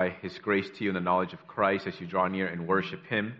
by His grace to you in the knowledge of Christ as you draw near and worship Him.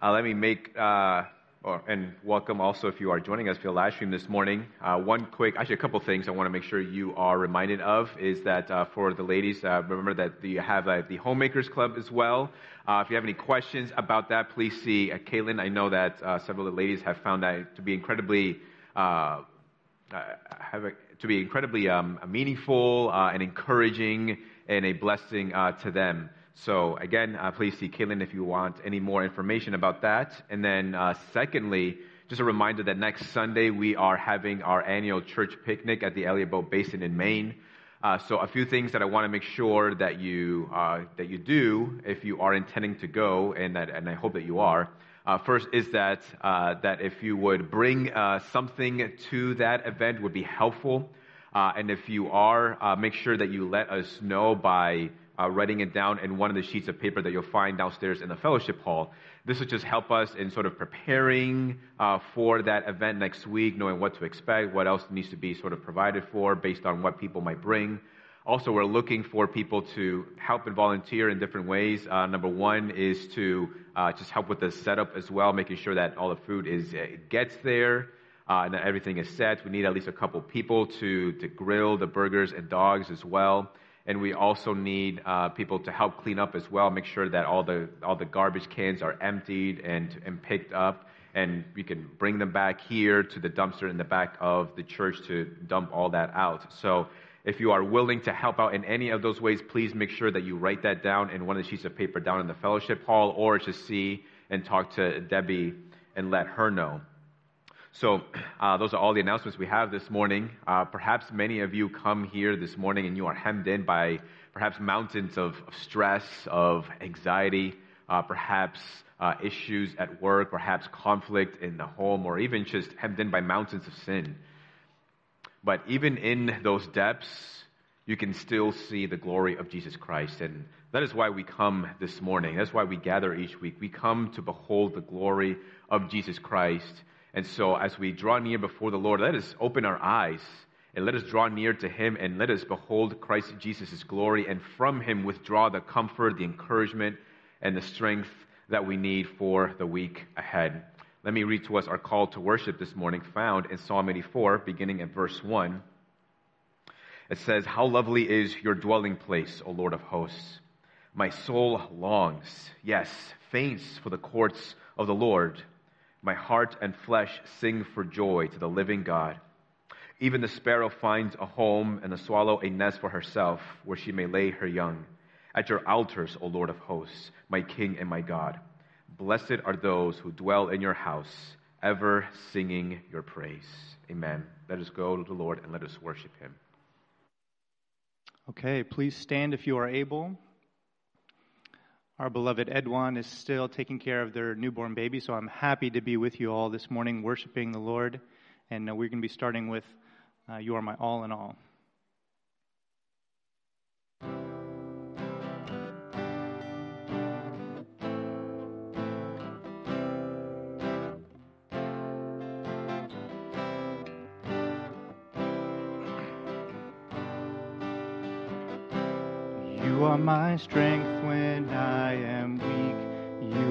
Uh, let me make uh, or, and welcome also if you are joining us via live stream this morning. Uh, one quick, actually, a couple things I want to make sure you are reminded of is that uh, for the ladies, uh, remember that you have the Homemakers Club as well. if you have any questions about that, please see uh, Caitlin. I know that several of the ladies have found that to be incredibly have a, to be incredibly um, meaningful and encouraging and a blessing uh, to them. So again, uh, please see Caitlin if you want any more information about that. And then uh, secondly, just a reminder that next Sunday we are having our annual church picnic at the Boat Basin in Maine. Uh, so a few things that I want to make sure that you uh, that you do if you are intending to go, and that and I hope that you are. Uh, first is that that if you would bring something to that event would be helpful. Uh, and if you are, uh, make sure that you let us know by uh, writing it down in one of the sheets of paper that you'll find downstairs in the fellowship hall. This will just help us in sort of preparing uh, for that event next week, knowing what to expect, what else needs to be sort of provided for based on what people might bring. Also, we're looking for people to help and volunteer in different ways. Uh, number one is to uh, just help with the setup as well, making sure that all the food is gets there uh, and everything is set. We need at least a couple people to, to grill the burgers and dogs as well. And we also need uh, people to help clean up as well, make sure that all the, all the garbage cans are emptied and, and picked up. And we can bring them back here to the dumpster in the back of the church to dump all that out. So if you are willing to help out in any of those ways, please make sure that you write that down in one of the sheets of paper down in the fellowship hall or just see and talk to Debbie and let her know. So, uh, those are all the announcements we have this morning. Uh, perhaps many of you come here this morning and you are hemmed in by perhaps mountains of, of stress, of anxiety, uh, perhaps uh, issues at work, perhaps conflict in the home, or even just hemmed in by mountains of sin. But even in those depths, you can still see the glory of Jesus Christ. And that is why we come this morning. That's why we gather each week. We come to behold the glory of Jesus Christ and so, as we draw near before the Lord, let us open our eyes and let us draw near to Him and let us behold Christ Jesus' glory and from Him withdraw the comfort, the encouragement, and the strength that we need for the week ahead. Let me read to us our call to worship this morning, found in Psalm 84, beginning at verse 1. It says, How lovely is your dwelling place, O Lord of hosts! My soul longs, yes, faints for the courts of the Lord. My heart and flesh sing for joy to the living God. Even the sparrow finds a home and the swallow a nest for herself where she may lay her young. At your altars, O Lord of hosts, my King and my God. Blessed are those who dwell in your house, ever singing your praise. Amen. Let us go to the Lord and let us worship him. Okay, please stand if you are able. Our beloved Edwan is still taking care of their newborn baby, so I'm happy to be with you all this morning worshiping the Lord. And uh, we're going to be starting with uh, You Are My All in All. You are my strength when.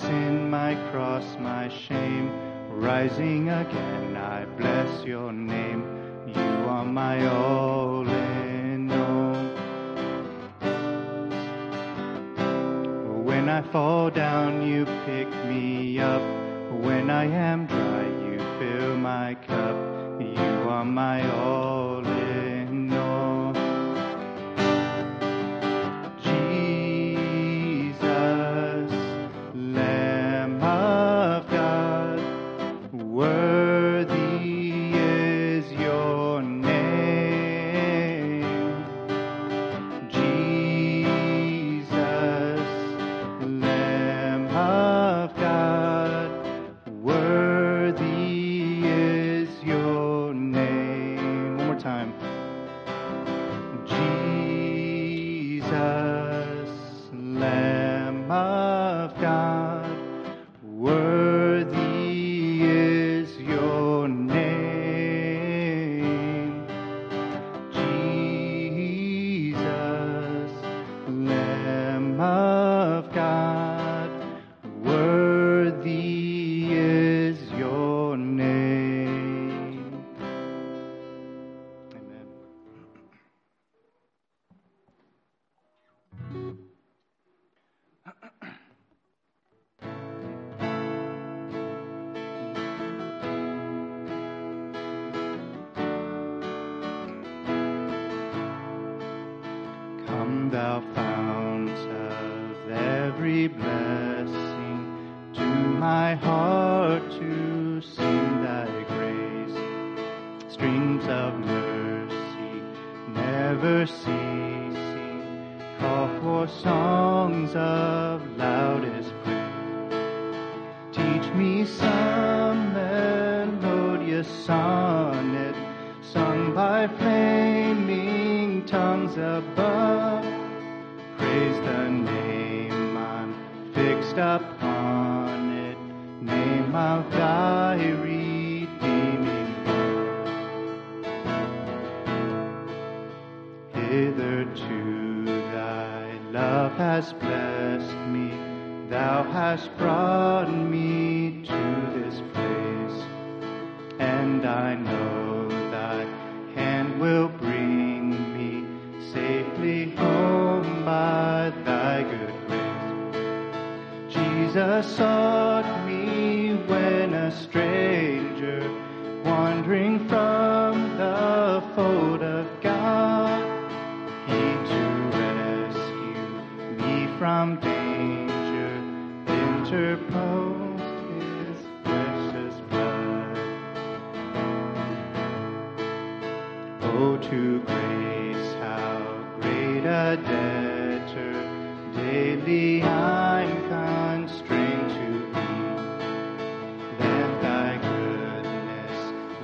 sin, my cross, my shame. Rising again, I bless your name. You are my all in all. When I fall down, you pick me up. When I am dry, you fill my cup. You are my all.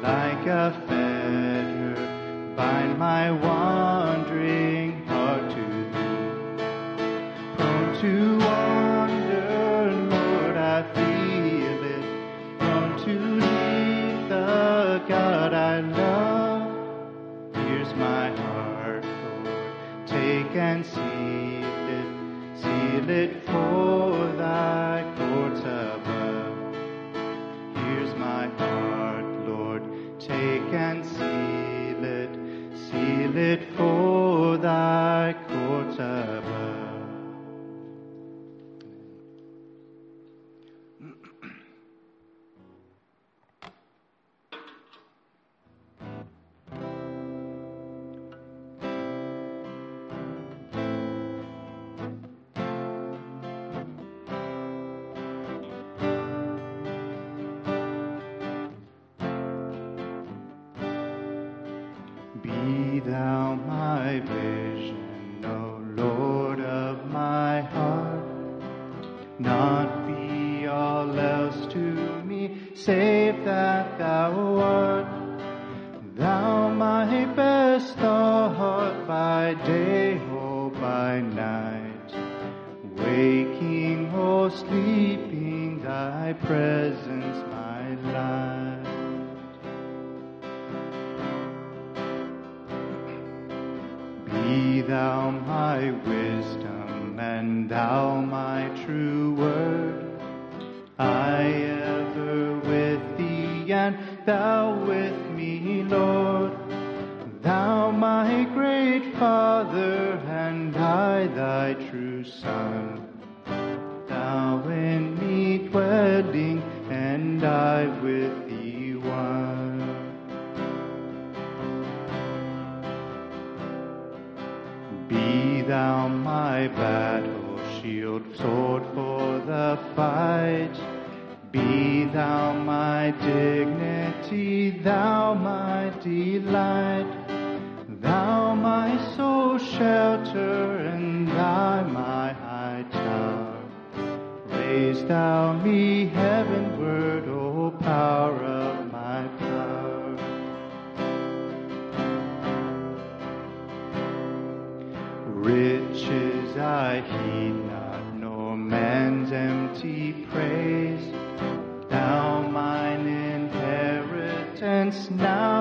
like a fetter, bind my wandering heart to thee. Prone to wander, Lord, I feel it. Prone to leave the God I love. Here's my heart, Lord, take and seal it, seal it for. Empty praise. Thou mine inheritance now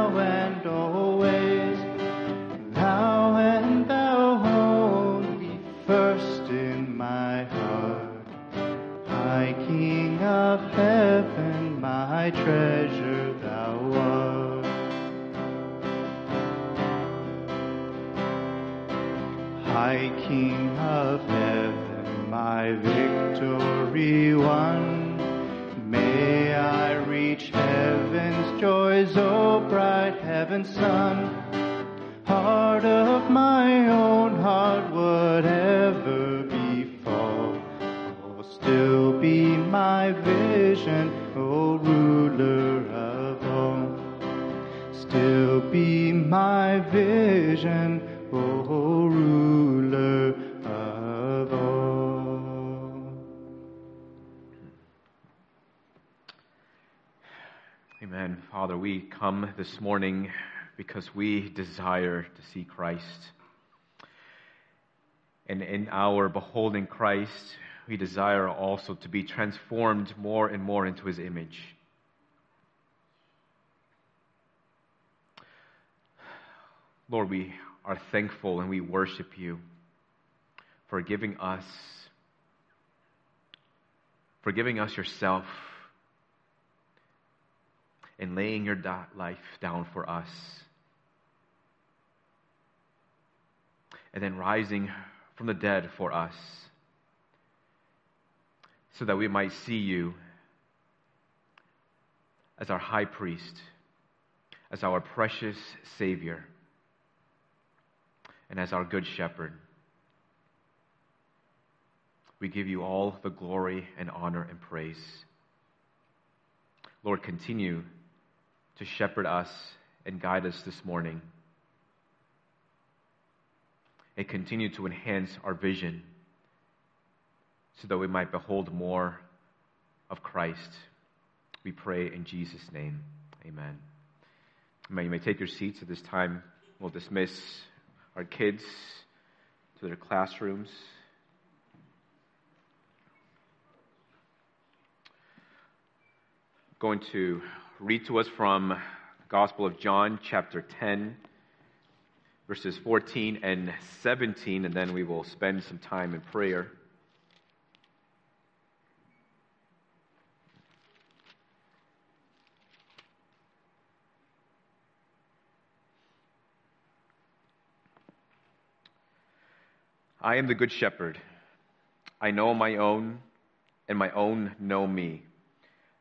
sun. Come this morning because we desire to see Christ. And in our beholding Christ, we desire also to be transformed more and more into his image. Lord, we are thankful and we worship you for giving us for giving us yourself and laying your life down for us. And then rising from the dead for us so that we might see you as our high priest, as our precious Savior, and as our good shepherd. We give you all the glory and honor and praise. Lord, continue to shepherd us and guide us this morning. And continue to enhance our vision so that we might behold more of Christ. We pray in Jesus' name. Amen. Amen. You may take your seats at this time. We'll dismiss our kids to their classrooms. Going to read to us from Gospel of John, chapter 10, verses 14 and 17, and then we will spend some time in prayer. I am the good shepherd. I know my own, and my own know me,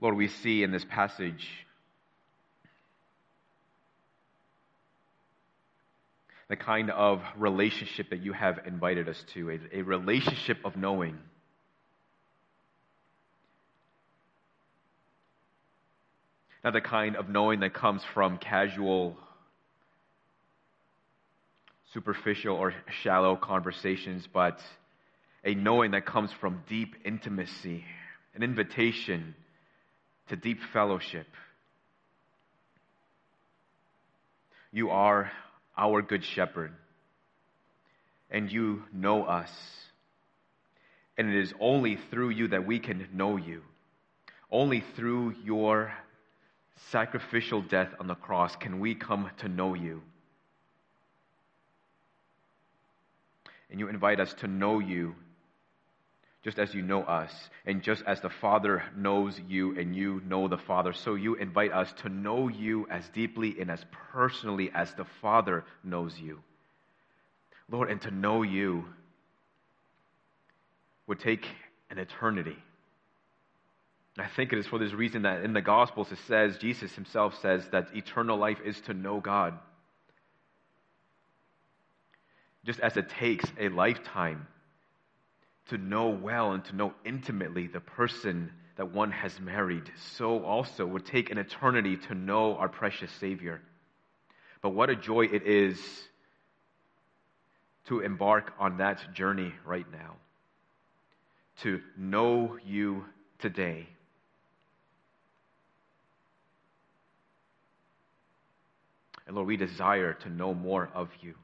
Lord, we see in this passage the kind of relationship that you have invited us to, a, a relationship of knowing. Not the kind of knowing that comes from casual, superficial, or shallow conversations, but a knowing that comes from deep intimacy, an invitation to deep fellowship. You are our good shepherd, and you know us. And it is only through you that we can know you. Only through your sacrificial death on the cross can we come to know you. And you invite us to know you just as you know us, and just as the Father knows you and you know the Father, so you invite us to know you as deeply and as personally as the Father knows you. Lord, and to know you would take an eternity. I think it is for this reason that in the Gospels it says, Jesus himself says that eternal life is to know God. Just as it takes a lifetime to know well and to know intimately the person that one has married, so also would take an eternity to know our precious Savior. But what a joy it is to embark on that journey right now, to know you today. And Lord, we desire to know more of you.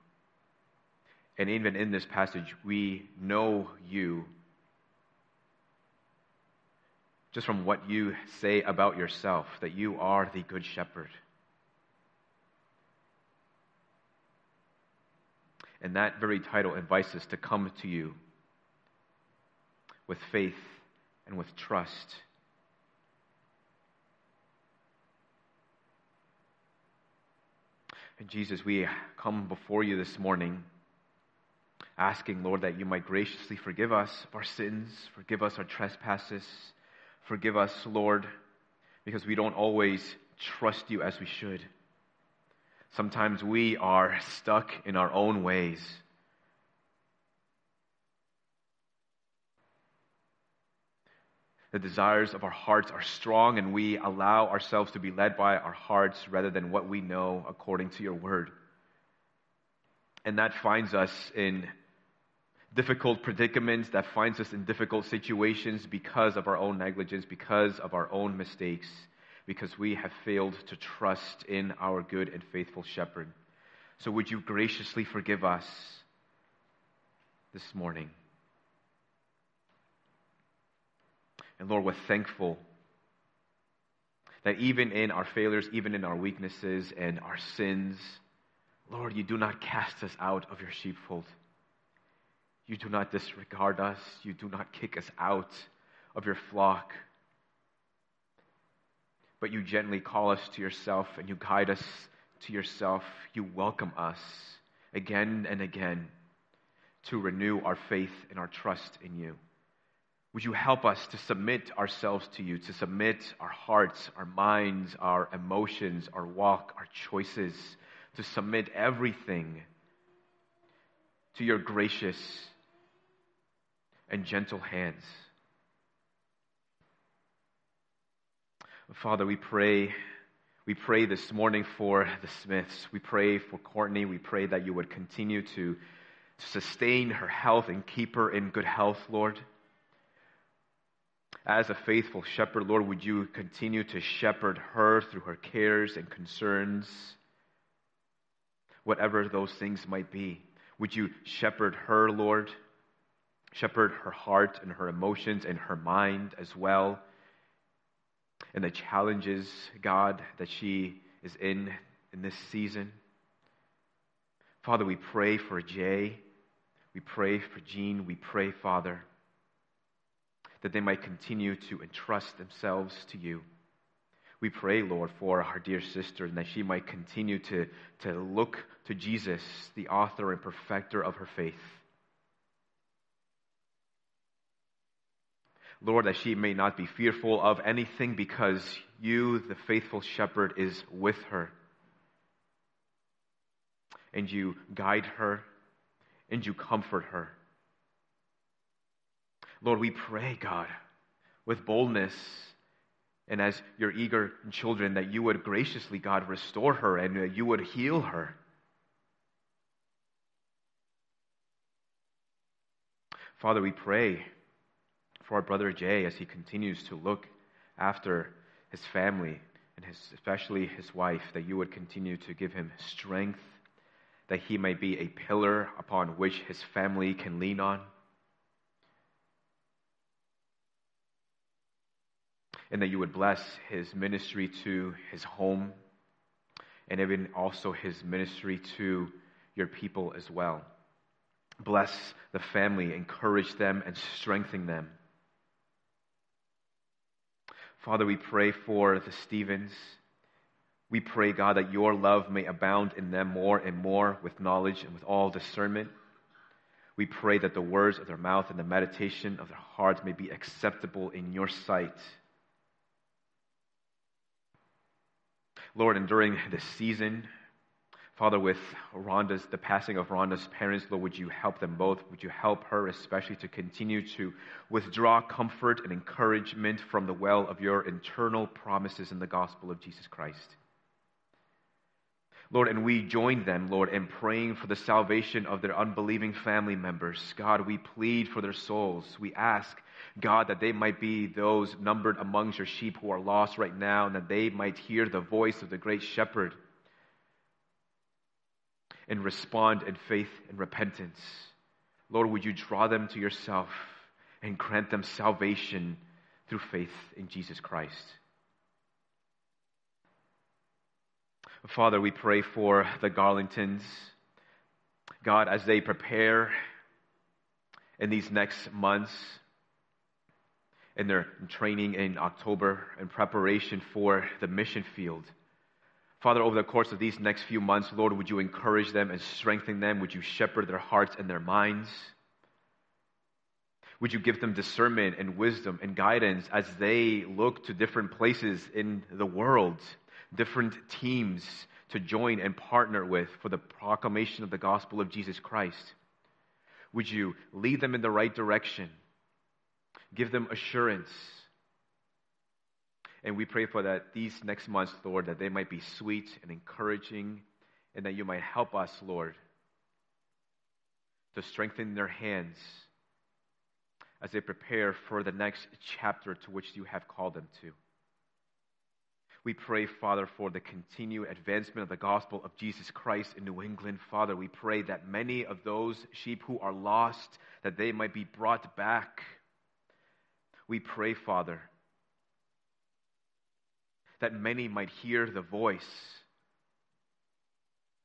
And even in this passage, we know you just from what you say about yourself, that you are the Good Shepherd. And that very title invites us to come to you with faith and with trust. And Jesus, we come before you this morning asking, Lord, that you might graciously forgive us of our sins, forgive us our trespasses, forgive us, Lord, because we don't always trust you as we should. Sometimes we are stuck in our own ways. The desires of our hearts are strong, and we allow ourselves to be led by our hearts rather than what we know according to your word. And that finds us in difficult predicaments, that finds us in difficult situations because of our own negligence, because of our own mistakes, because we have failed to trust in our good and faithful shepherd. So would you graciously forgive us this morning? And Lord, we're thankful that even in our failures, even in our weaknesses and our sins, Lord, you do not cast us out of your sheepfold. You do not disregard us. You do not kick us out of your flock. But you gently call us to yourself and you guide us to yourself. You welcome us again and again to renew our faith and our trust in you. Would you help us to submit ourselves to you, to submit our hearts, our minds, our emotions, our walk, our choices, to submit everything to your gracious and gentle hands. Father, we pray. We pray this morning for the Smiths. We pray for Courtney. We pray that you would continue to, to sustain her health and keep her in good health, Lord. As a faithful shepherd, Lord, would you continue to shepherd her through her cares and concerns, whatever those things might be? Would you shepherd her, Lord? Shepherd her heart and her emotions and her mind as well, and the challenges, God, that she is in in this season. Father, we pray for Jay. We pray for Jean. We pray, Father, that they might continue to entrust themselves to you. We pray, Lord, for our dear sister, and that she might continue to, to look to Jesus, the author and perfecter of her faith. Lord, that she may not be fearful of anything because you, the faithful shepherd, is with her. And you guide her and you comfort her. Lord, we pray, God, with boldness and as your eager children, that you would graciously, God, restore her and that you would heal her. Father, we pray for our brother Jay as he continues to look after his family and his, especially his wife, that you would continue to give him strength, that he may be a pillar upon which his family can lean on. and that you would bless his ministry to his home and even also his ministry to your people as well. Bless the family, encourage them, and strengthen them. Father, we pray for the Stevens. We pray, God, that your love may abound in them more and more with knowledge and with all discernment. We pray that the words of their mouth and the meditation of their hearts may be acceptable in your sight. Lord, and during this season, Father, with Rhonda's, the passing of Rhonda's parents, Lord, would you help them both? Would you help her, especially to continue to withdraw comfort and encouragement from the well of your internal promises in the gospel of Jesus Christ? Lord, and we join them, Lord, in praying for the salvation of their unbelieving family members. God, we plead for their souls. We ask, God, that they might be those numbered amongst your sheep who are lost right now, and that they might hear the voice of the great shepherd and respond in faith and repentance. Lord, would you draw them to yourself and grant them salvation through faith in Jesus Christ? Father, we pray for the Garlingtons. God, as they prepare in these next months in their training in October in preparation for the mission field. Father, over the course of these next few months, Lord, would you encourage them and strengthen them? Would you shepherd their hearts and their minds? Would you give them discernment and wisdom and guidance as they look to different places in the world? different teams to join and partner with for the proclamation of the gospel of Jesus Christ. Would you lead them in the right direction? Give them assurance. And we pray for that these next months, Lord, that they might be sweet and encouraging, and that you might help us, Lord, to strengthen their hands as they prepare for the next chapter to which you have called them to. We pray, Father, for the continued advancement of the gospel of Jesus Christ in New England. Father, we pray that many of those sheep who are lost, that they might be brought back. We pray, Father, that many might hear the voice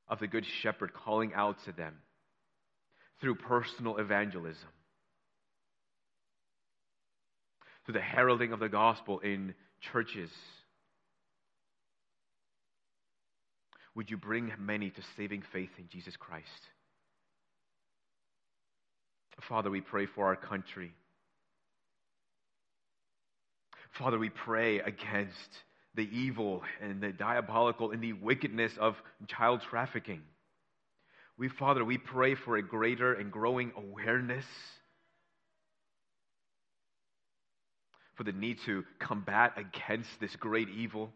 of the Good Shepherd calling out to them through personal evangelism, through the heralding of the gospel in churches would you bring many to saving faith in Jesus Christ? Father, we pray for our country. Father, we pray against the evil and the diabolical and the wickedness of child trafficking. We, Father, we pray for a greater and growing awareness for the need to combat against this great evil.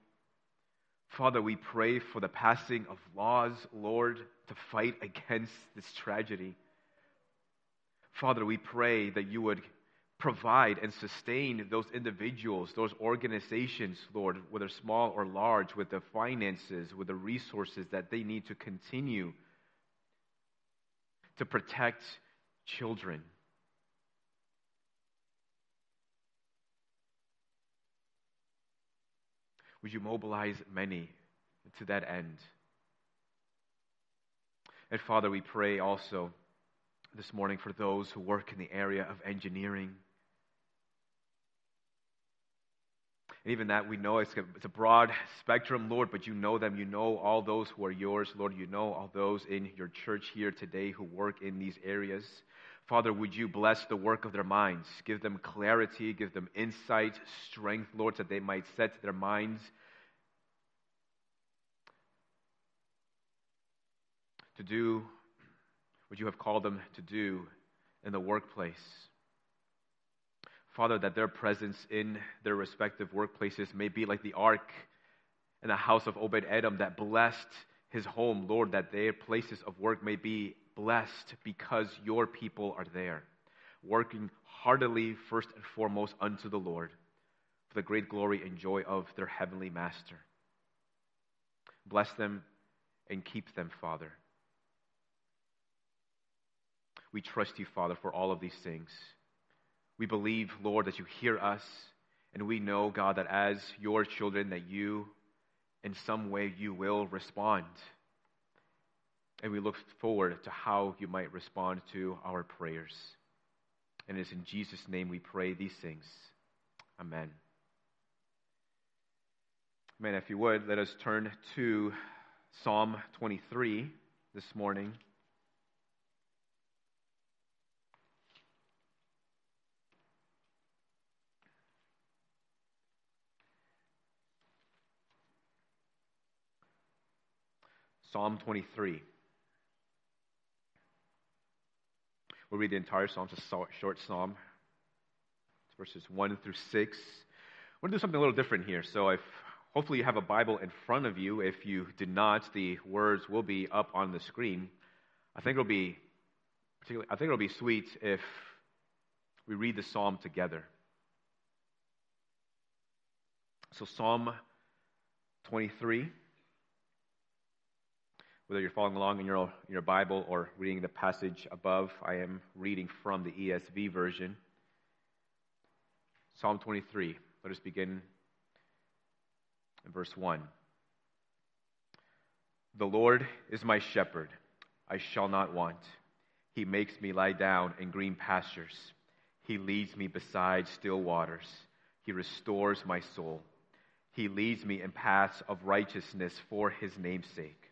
Father, we pray for the passing of laws, Lord, to fight against this tragedy. Father, we pray that you would provide and sustain those individuals, those organizations, Lord, whether small or large, with the finances, with the resources that they need to continue to protect children. Would you mobilize many to that end? And Father, we pray also this morning for those who work in the area of engineering. And even that we know it's a, it's a, broad spectrum, Lord, but you know them. You know all those who are yours, Lord. You know all those in your church here today who work in these areas. Father, would you bless the work of their minds? Give them clarity, give them insight, strength, Lord, that they might set their minds to do what you have called them to do in the workplace. Father, that their presence in their respective workplaces may be like the ark in the house of Obed Edom that blessed his home. Lord, that their places of work may be blessed because your people are there, working heartily, first and foremost, unto the Lord for the great glory and joy of their heavenly master. Bless them and keep them, Father. We trust you, Father, for all of these things. We believe, Lord, that you hear us And we know, God, that as your children, that you, in some way, you will respond. And we look forward to how you might respond to our prayers. And it's in Jesus' name we pray these things. Amen. Amen. If you would, let us turn to Psalm 23 this morning. Psalm 23. We'll read the entire psalm. It's a short psalm. It's verses 1 through 6. We're going to do something a little different here. So, if hopefully you have a Bible in front of you, if you did not, the words will be up on the screen. I think it'll be particularly, I think it'll be sweet if we read the psalm together. So, Psalm 23 whether you're following along in your, your Bible or reading the passage above, I am reading from the ESV version. Psalm 23. Let us begin in verse 1. The Lord is my shepherd, I shall not want. He makes me lie down in green pastures. He leads me beside still waters. He restores my soul. He leads me in paths of righteousness for his name's sake.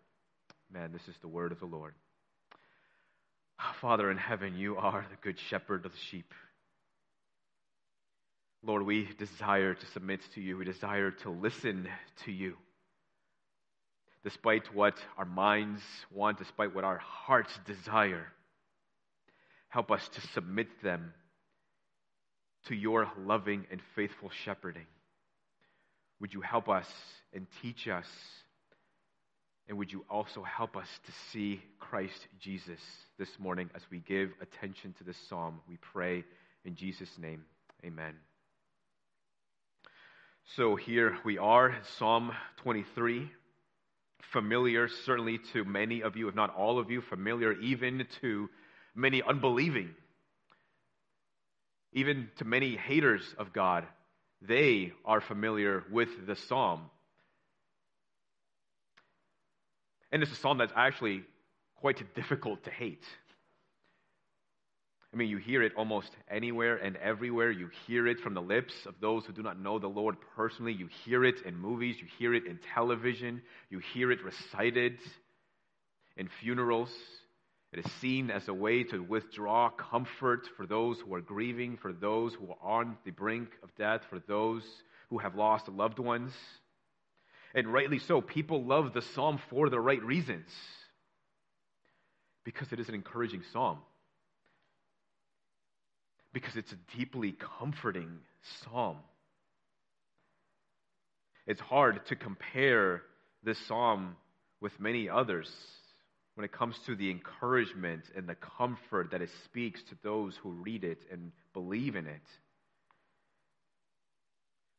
Man, this is the word of the Lord. Ah, Father in heaven, you are the good shepherd of the sheep. Lord, we desire to submit to you. We desire to listen to you. Despite what our minds want, despite what our hearts desire, help us to submit them to your loving and faithful shepherding. Would you help us and teach us and would you also help us to see Christ Jesus this morning as we give attention to this psalm? We pray in Jesus' name. Amen. So here we are, Psalm 23. Familiar, certainly to many of you, if not all of you, familiar even to many unbelieving, even to many haters of God. They are familiar with the psalm. And it's a psalm that's actually quite difficult to hate. I mean, you hear it almost anywhere and everywhere. You hear it from the lips of those who do not know the Lord personally. You hear it in movies. You hear it in television. You hear it recited in funerals. It is seen as a way to withdraw comfort for those who are grieving, for those who are on the brink of death, for those who have lost loved ones. And rightly so. People love the psalm for the right reasons because it is an encouraging psalm, because it's a deeply comforting psalm. It's hard to compare this psalm with many others when it comes to the encouragement and the comfort that it speaks to those who read it and believe in it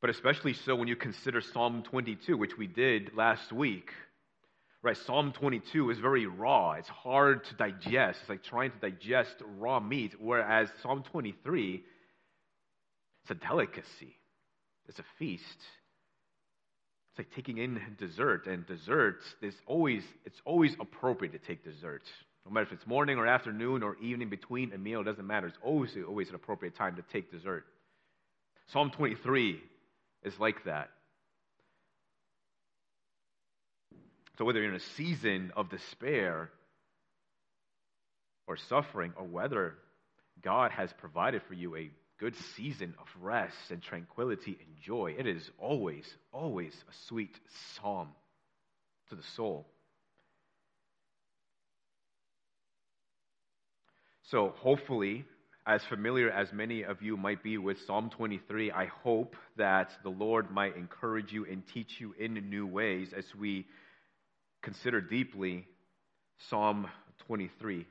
but especially so when you consider Psalm 22, which we did last week. Right, Psalm 22 is very raw. It's hard to digest. It's like trying to digest raw meat, whereas Psalm 23, it's a delicacy. It's a feast. It's like taking in dessert, and dessert is always it's always appropriate to take dessert. No matter if it's morning or afternoon or evening between a meal, it doesn't matter. It's always always an appropriate time to take dessert. Psalm 23 is like that. So, whether you're in a season of despair or suffering, or whether God has provided for you a good season of rest and tranquility and joy, it is always, always a sweet psalm to the soul. So, hopefully, as familiar as many of you might be with Psalm 23, I hope that the Lord might encourage you and teach you in new ways as we consider deeply Psalm 23.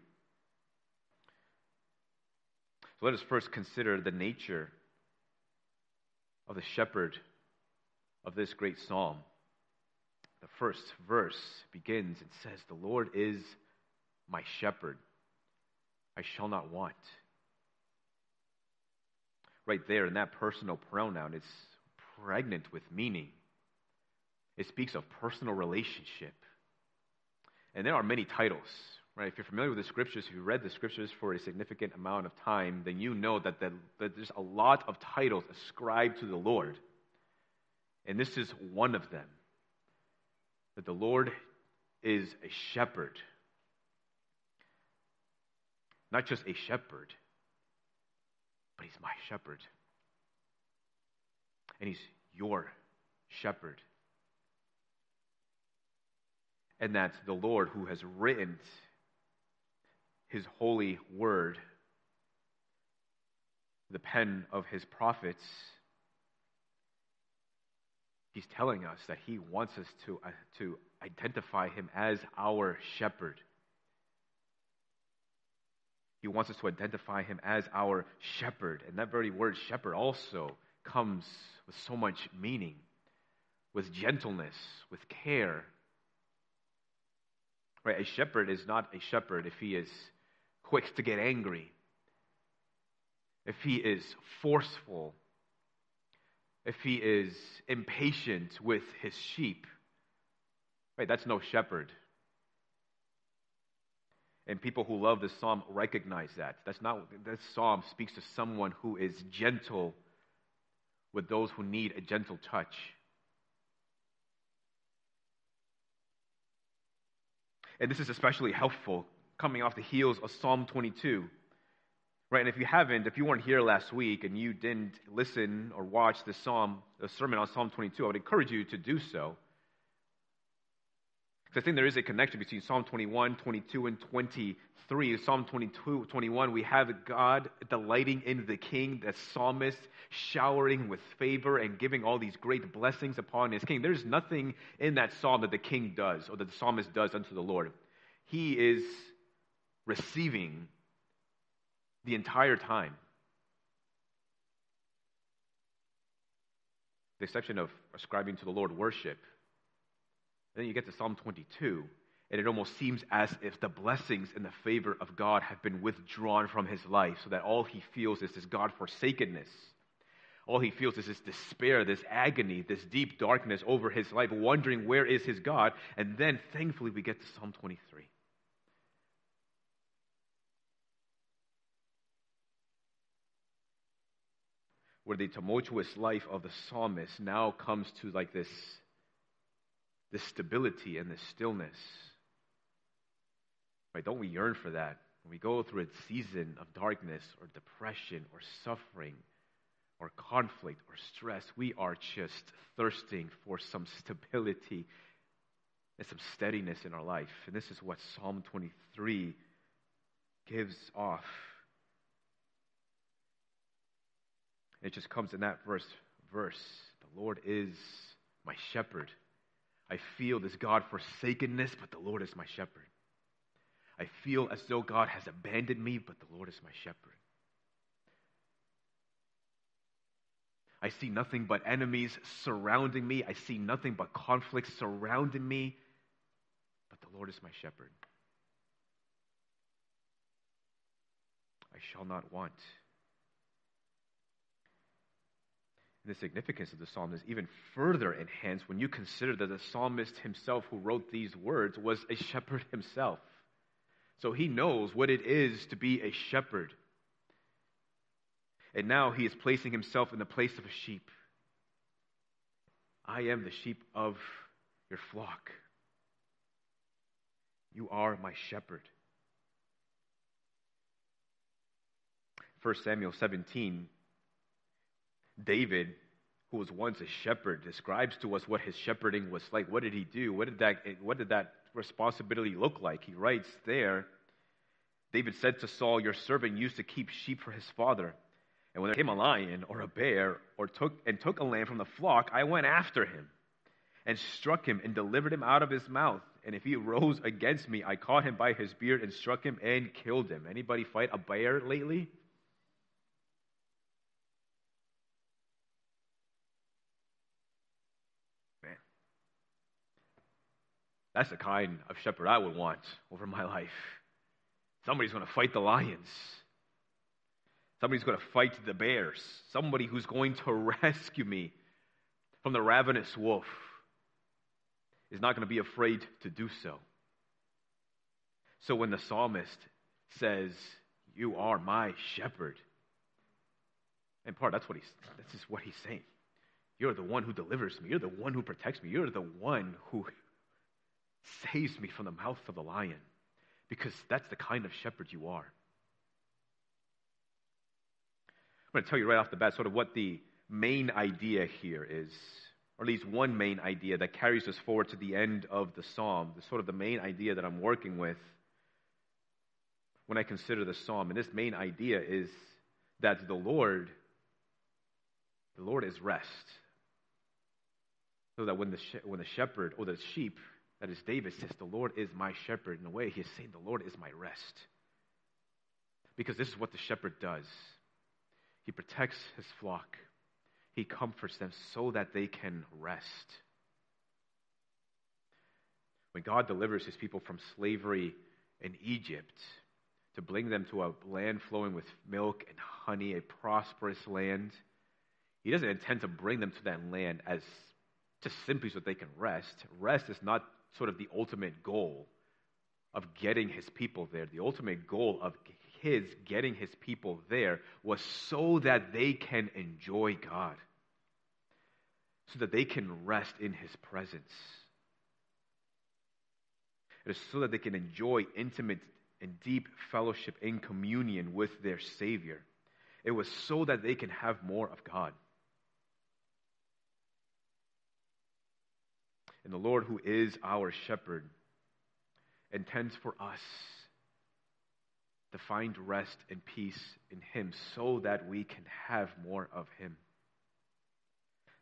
So let us first consider the nature of the shepherd of this great psalm. The first verse begins and says, The Lord is my shepherd, I shall not want. Right there in that personal pronoun, is pregnant with meaning. It speaks of personal relationship. And there are many titles, right? If you're familiar with the scriptures, if you read the scriptures for a significant amount of time, then you know that, the, that there's a lot of titles ascribed to the Lord. And this is one of them that the Lord is a shepherd. Not just a shepherd, but he's my shepherd. And he's your shepherd. And that the Lord who has written his holy word, the pen of his prophets, he's telling us that he wants us to, uh, to identify him as our shepherd. He wants us to identify him as our shepherd. And that very word shepherd also comes with so much meaning, with gentleness, with care. Right? A shepherd is not a shepherd if he is quick to get angry, if he is forceful, if he is impatient with his sheep. Right? That's no shepherd. And people who love this psalm recognize that. That's not this psalm speaks to someone who is gentle with those who need a gentle touch. And this is especially helpful coming off the heels of Psalm 22. Right, and if you haven't, if you weren't here last week and you didn't listen or watch the psalm, the sermon on Psalm 22, I would encourage you to do so. Because I think there is a connection between Psalm 21, 22, and 23. Psalm 22, 21, we have God delighting in the king, the psalmist showering with favor and giving all these great blessings upon his king. There's nothing in that psalm that the king does or that the psalmist does unto the Lord. He is receiving the entire time. The exception of ascribing to the Lord worship then you get to Psalm 22, and it almost seems as if the blessings and the favor of God have been withdrawn from his life, so that all he feels is this God forsakenness. All he feels is this despair, this agony, this deep darkness over his life, wondering where is his God. And then, thankfully, we get to Psalm 23. Where the tumultuous life of the psalmist now comes to like this this stability and this stillness. Right? Don't we yearn for that? When we go through a season of darkness or depression or suffering or conflict or stress, we are just thirsting for some stability and some steadiness in our life. And this is what Psalm 23 gives off. It just comes in that verse verse. The Lord is my shepherd. I feel this God forsakenness, but the Lord is my shepherd. I feel as though God has abandoned me, but the Lord is my shepherd. I see nothing but enemies surrounding me. I see nothing but conflicts surrounding me, but the Lord is my shepherd. I shall not want. And the significance of the psalm is even further enhanced when you consider that the psalmist himself, who wrote these words, was a shepherd himself. So he knows what it is to be a shepherd. And now he is placing himself in the place of a sheep. I am the sheep of your flock. You are my shepherd. 1 Samuel 17 David, who was once a shepherd, describes to us what his shepherding was like. What did he do? What did that, what did that responsibility look like? He writes there David said to Saul, Your servant used to keep sheep for his father. And when there came a lion or a bear or took, and took a lamb from the flock, I went after him and struck him and delivered him out of his mouth. And if he rose against me, I caught him by his beard and struck him and killed him. Anybody fight a bear lately? Man. That's the kind of shepherd I would want over my life. Somebody's going to fight the lions. Somebody's going to fight the bears. Somebody who's going to rescue me from the ravenous wolf is not going to be afraid to do so. So when the psalmist says, You are my shepherd, in part, that's what he's, this is what he's saying. You're the one who delivers me. You're the one who protects me. You're the one who saves me from the mouth of the lion because that's the kind of shepherd you are. I'm going to tell you right off the bat sort of what the main idea here is, or at least one main idea that carries us forward to the end of the psalm, the sort of the main idea that I'm working with when I consider the psalm. And this main idea is that the Lord, the Lord is rest. So that when the, when the shepherd or the sheep that is, David says, The Lord is my shepherd. In a way, he is saying, The Lord is my rest. Because this is what the shepherd does he protects his flock, he comforts them so that they can rest. When God delivers his people from slavery in Egypt to bring them to a land flowing with milk and honey, a prosperous land, he doesn't intend to bring them to that land as just simply so they can rest. Rest is not sort of the ultimate goal of getting his people there. The ultimate goal of his getting his people there was so that they can enjoy God, so that they can rest in his presence. It is so that they can enjoy intimate and deep fellowship in communion with their Savior. It was so that they can have more of God. And the Lord, who is our shepherd, intends for us to find rest and peace in Him so that we can have more of Him.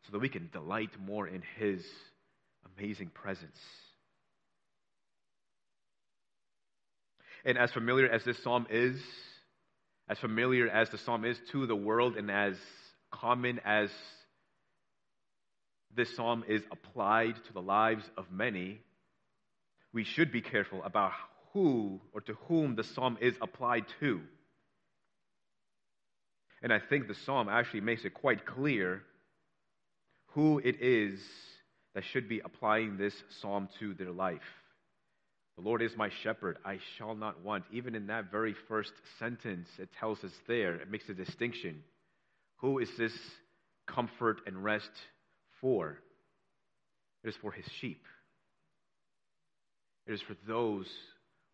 So that we can delight more in His amazing presence. And as familiar as this psalm is, as familiar as the psalm is to the world, and as common as this psalm is applied to the lives of many, we should be careful about who or to whom the psalm is applied to. And I think the psalm actually makes it quite clear who it is that should be applying this psalm to their life. The Lord is my shepherd, I shall not want. Even in that very first sentence, it tells us there, it makes a distinction. Who is this comfort and rest for? It is for his sheep. It is for those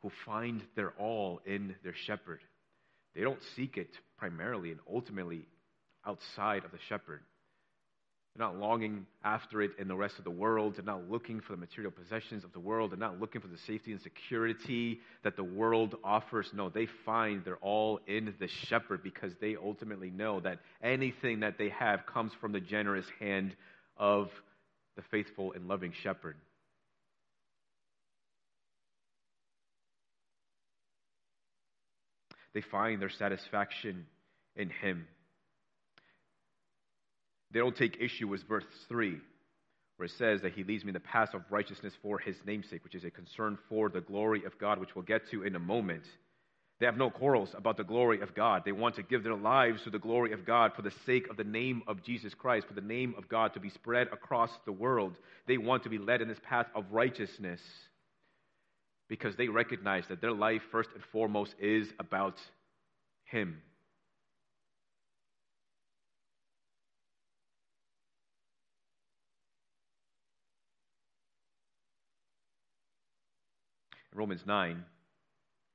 who find their all in their shepherd. They don't seek it primarily and ultimately outside of the shepherd. They're not longing after it in the rest of the world. They're not looking for the material possessions of the world. They're not looking for the safety and security that the world offers. No, they find their all in the shepherd because they ultimately know that anything that they have comes from the generous hand of the faithful and loving shepherd. They find their satisfaction in him. They don't take issue with verse 3, where it says that he leads me in the path of righteousness for his namesake, which is a concern for the glory of God, which we'll get to in a moment. They have no quarrels about the glory of God. They want to give their lives to the glory of God for the sake of the name of Jesus Christ, for the name of God to be spread across the world. They want to be led in this path of righteousness because they recognize that their life, first and foremost, is about Him. Romans 9,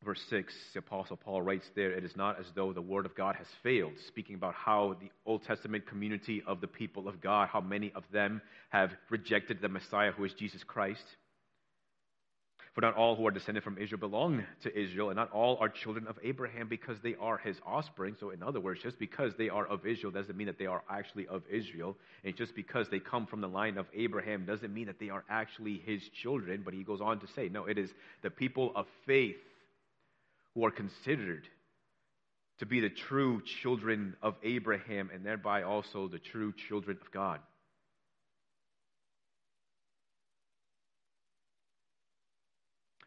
verse 6, the Apostle Paul writes there, It is not as though the word of God has failed, speaking about how the Old Testament community of the people of God, how many of them have rejected the Messiah who is Jesus Christ. For not all who are descended from Israel belong to Israel, and not all are children of Abraham because they are his offspring. So, in other words, just because they are of Israel doesn't mean that they are actually of Israel. And just because they come from the line of Abraham doesn't mean that they are actually his children. But he goes on to say, no, it is the people of faith who are considered to be the true children of Abraham and thereby also the true children of God.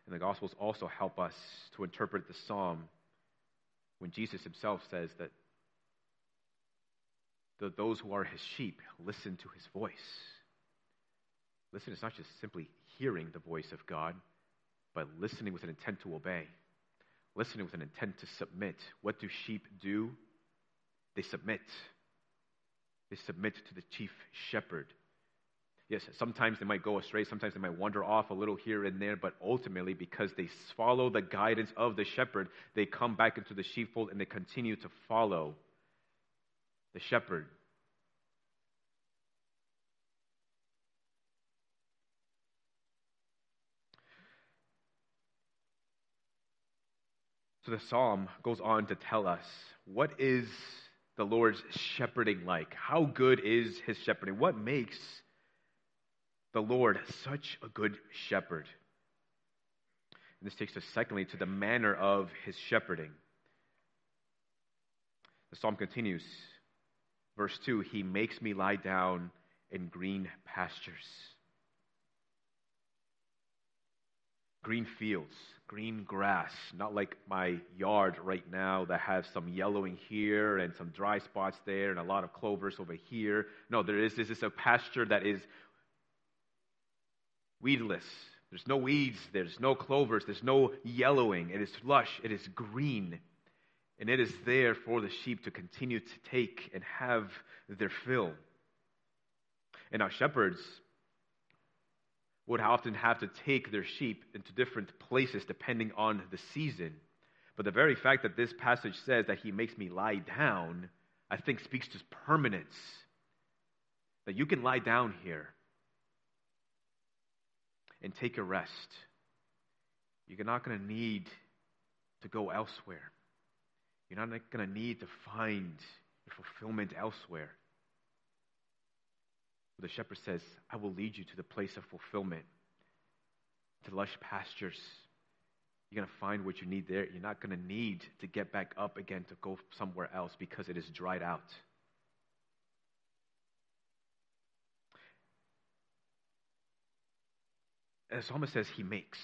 And the Gospels also help us to interpret the psalm when Jesus himself says that those who are his sheep listen to his voice. Listen is not just simply hearing the voice of God, but listening with an intent to obey, listening with an intent to submit. What do sheep do? They submit. They submit to the chief shepherd. Yes, sometimes they might go astray, sometimes they might wander off a little here and there, but ultimately, because they follow the guidance of the shepherd, they come back into the sheepfold and they continue to follow the shepherd. So the psalm goes on to tell us what is the Lord's shepherding like? How good is his shepherding? What makes the Lord such a good shepherd. And this takes us, secondly, to the manner of his shepherding. The psalm continues, verse 2 He makes me lie down in green pastures, green fields, green grass, not like my yard right now that has some yellowing here and some dry spots there and a lot of clovers over here. No, there is this is a pasture that is weedless. There's no weeds, there's no clovers, there's no yellowing. It is lush, it is green. And it is there for the sheep to continue to take and have their fill. And our shepherds would often have to take their sheep into different places depending on the season. But the very fact that this passage says that he makes me lie down, I think speaks to permanence. That you can lie down here and take a rest. You're not going to need to go elsewhere. You're not going to need to find your fulfillment elsewhere. The shepherd says, I will lead you to the place of fulfillment, to lush pastures. You're going to find what you need there. You're not going to need to get back up again to go somewhere else because it is dried out. the psalmist says, He makes.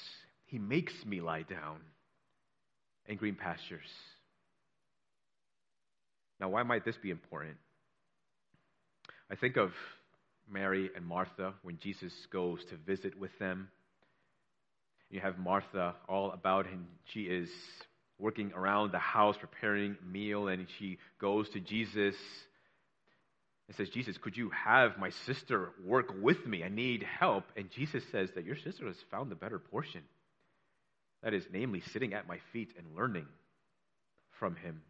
He makes me lie down in green pastures. Now, why might this be important? I think of Mary and Martha when Jesus goes to visit with them. You have Martha all about, and she is working around the house preparing meal, and she goes to Jesus and says, Jesus, could you have my sister work with me? I need help. And Jesus says that your sister has found the better portion. That is, namely, sitting at my feet and learning from him.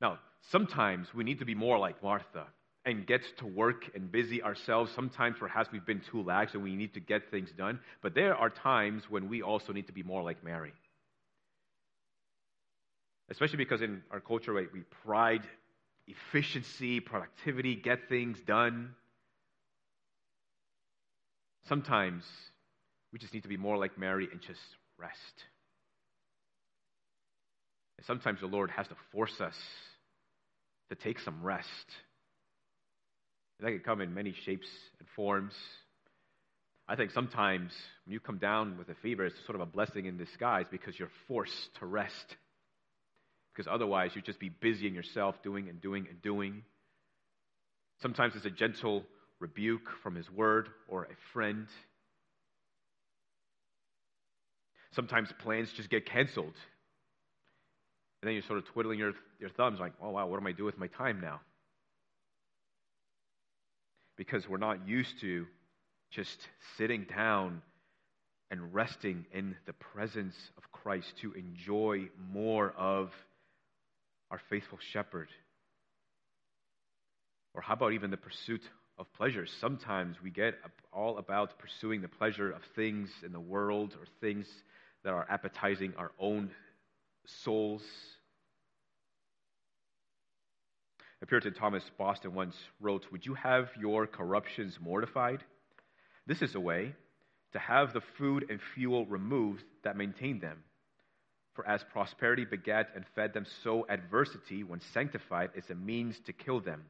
Now, sometimes we need to be more like Martha and get to work and busy ourselves. Sometimes perhaps we've been too lax and we need to get things done. But there are times when we also need to be more like Mary. Especially because in our culture, right, we pride efficiency, productivity, get things done. Sometimes we just need to be more like Mary and just rest. And sometimes the Lord has to force us to take some rest. And that can come in many shapes and forms. I think sometimes when you come down with a fever, it's sort of a blessing in disguise because you're forced to rest because otherwise you'd just be busy in yourself doing and doing and doing. Sometimes it's a gentle rebuke from his word or a friend. Sometimes plans just get canceled. And then you're sort of twiddling your, your thumbs, like, oh, wow, what am I doing with my time now? Because we're not used to just sitting down and resting in the presence of Christ to enjoy more of our faithful shepherd? Or how about even the pursuit of pleasure. Sometimes we get all about pursuing the pleasure of things in the world or things that are appetizing our own souls. Puritan Thomas Boston once wrote Would you have your corruptions mortified? This is a way to have the food and fuel removed that maintain them. For as prosperity begat and fed them, so adversity, when sanctified, is a means to kill them.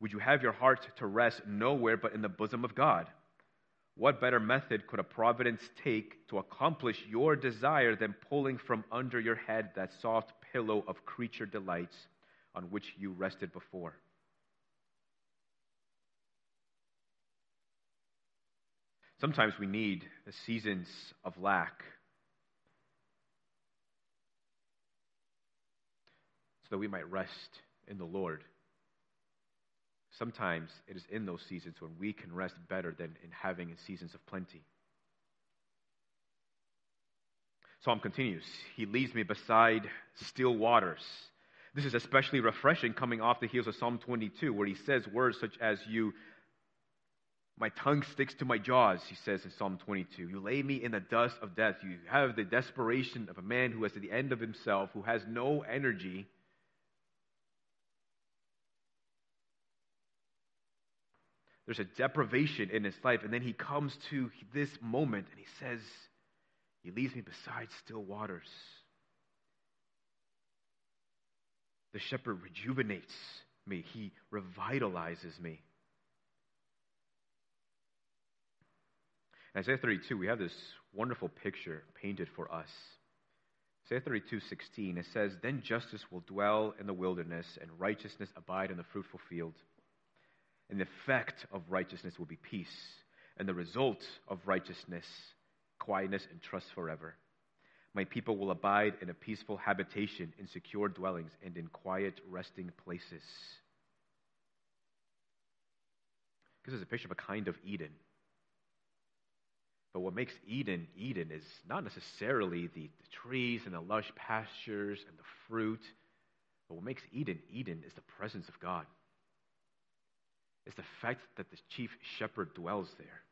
Would you have your heart to rest nowhere but in the bosom of God? What better method could a providence take to accomplish your desire than pulling from under your head that soft pillow of creature delights on which you rested before? Sometimes we need the seasons of lack so that we might rest in the Lord. Sometimes it is in those seasons when we can rest better than in having in seasons of plenty. Psalm continues He leads me beside still waters. This is especially refreshing coming off the heels of Psalm 22, where he says words such as, You, my tongue sticks to my jaws, he says in Psalm 22. You lay me in the dust of death. You have the desperation of a man who is at the end of himself, who has no energy There's a deprivation in his life. And then he comes to this moment and he says, He leads me beside still waters. The shepherd rejuvenates me, he revitalizes me. Isaiah 32, we have this wonderful picture painted for us. Isaiah 32, 16, it says, Then justice will dwell in the wilderness, and righteousness abide in the fruitful field. And the effect of righteousness will be peace, and the result of righteousness, quietness and trust forever. My people will abide in a peaceful habitation, in secure dwellings, and in quiet resting places. This is a picture of a kind of Eden. But what makes Eden Eden is not necessarily the, the, trees and the lush pastures and the fruit, but what makes Eden Eden is the presence of God It's the fact that the chief shepherd dwells there.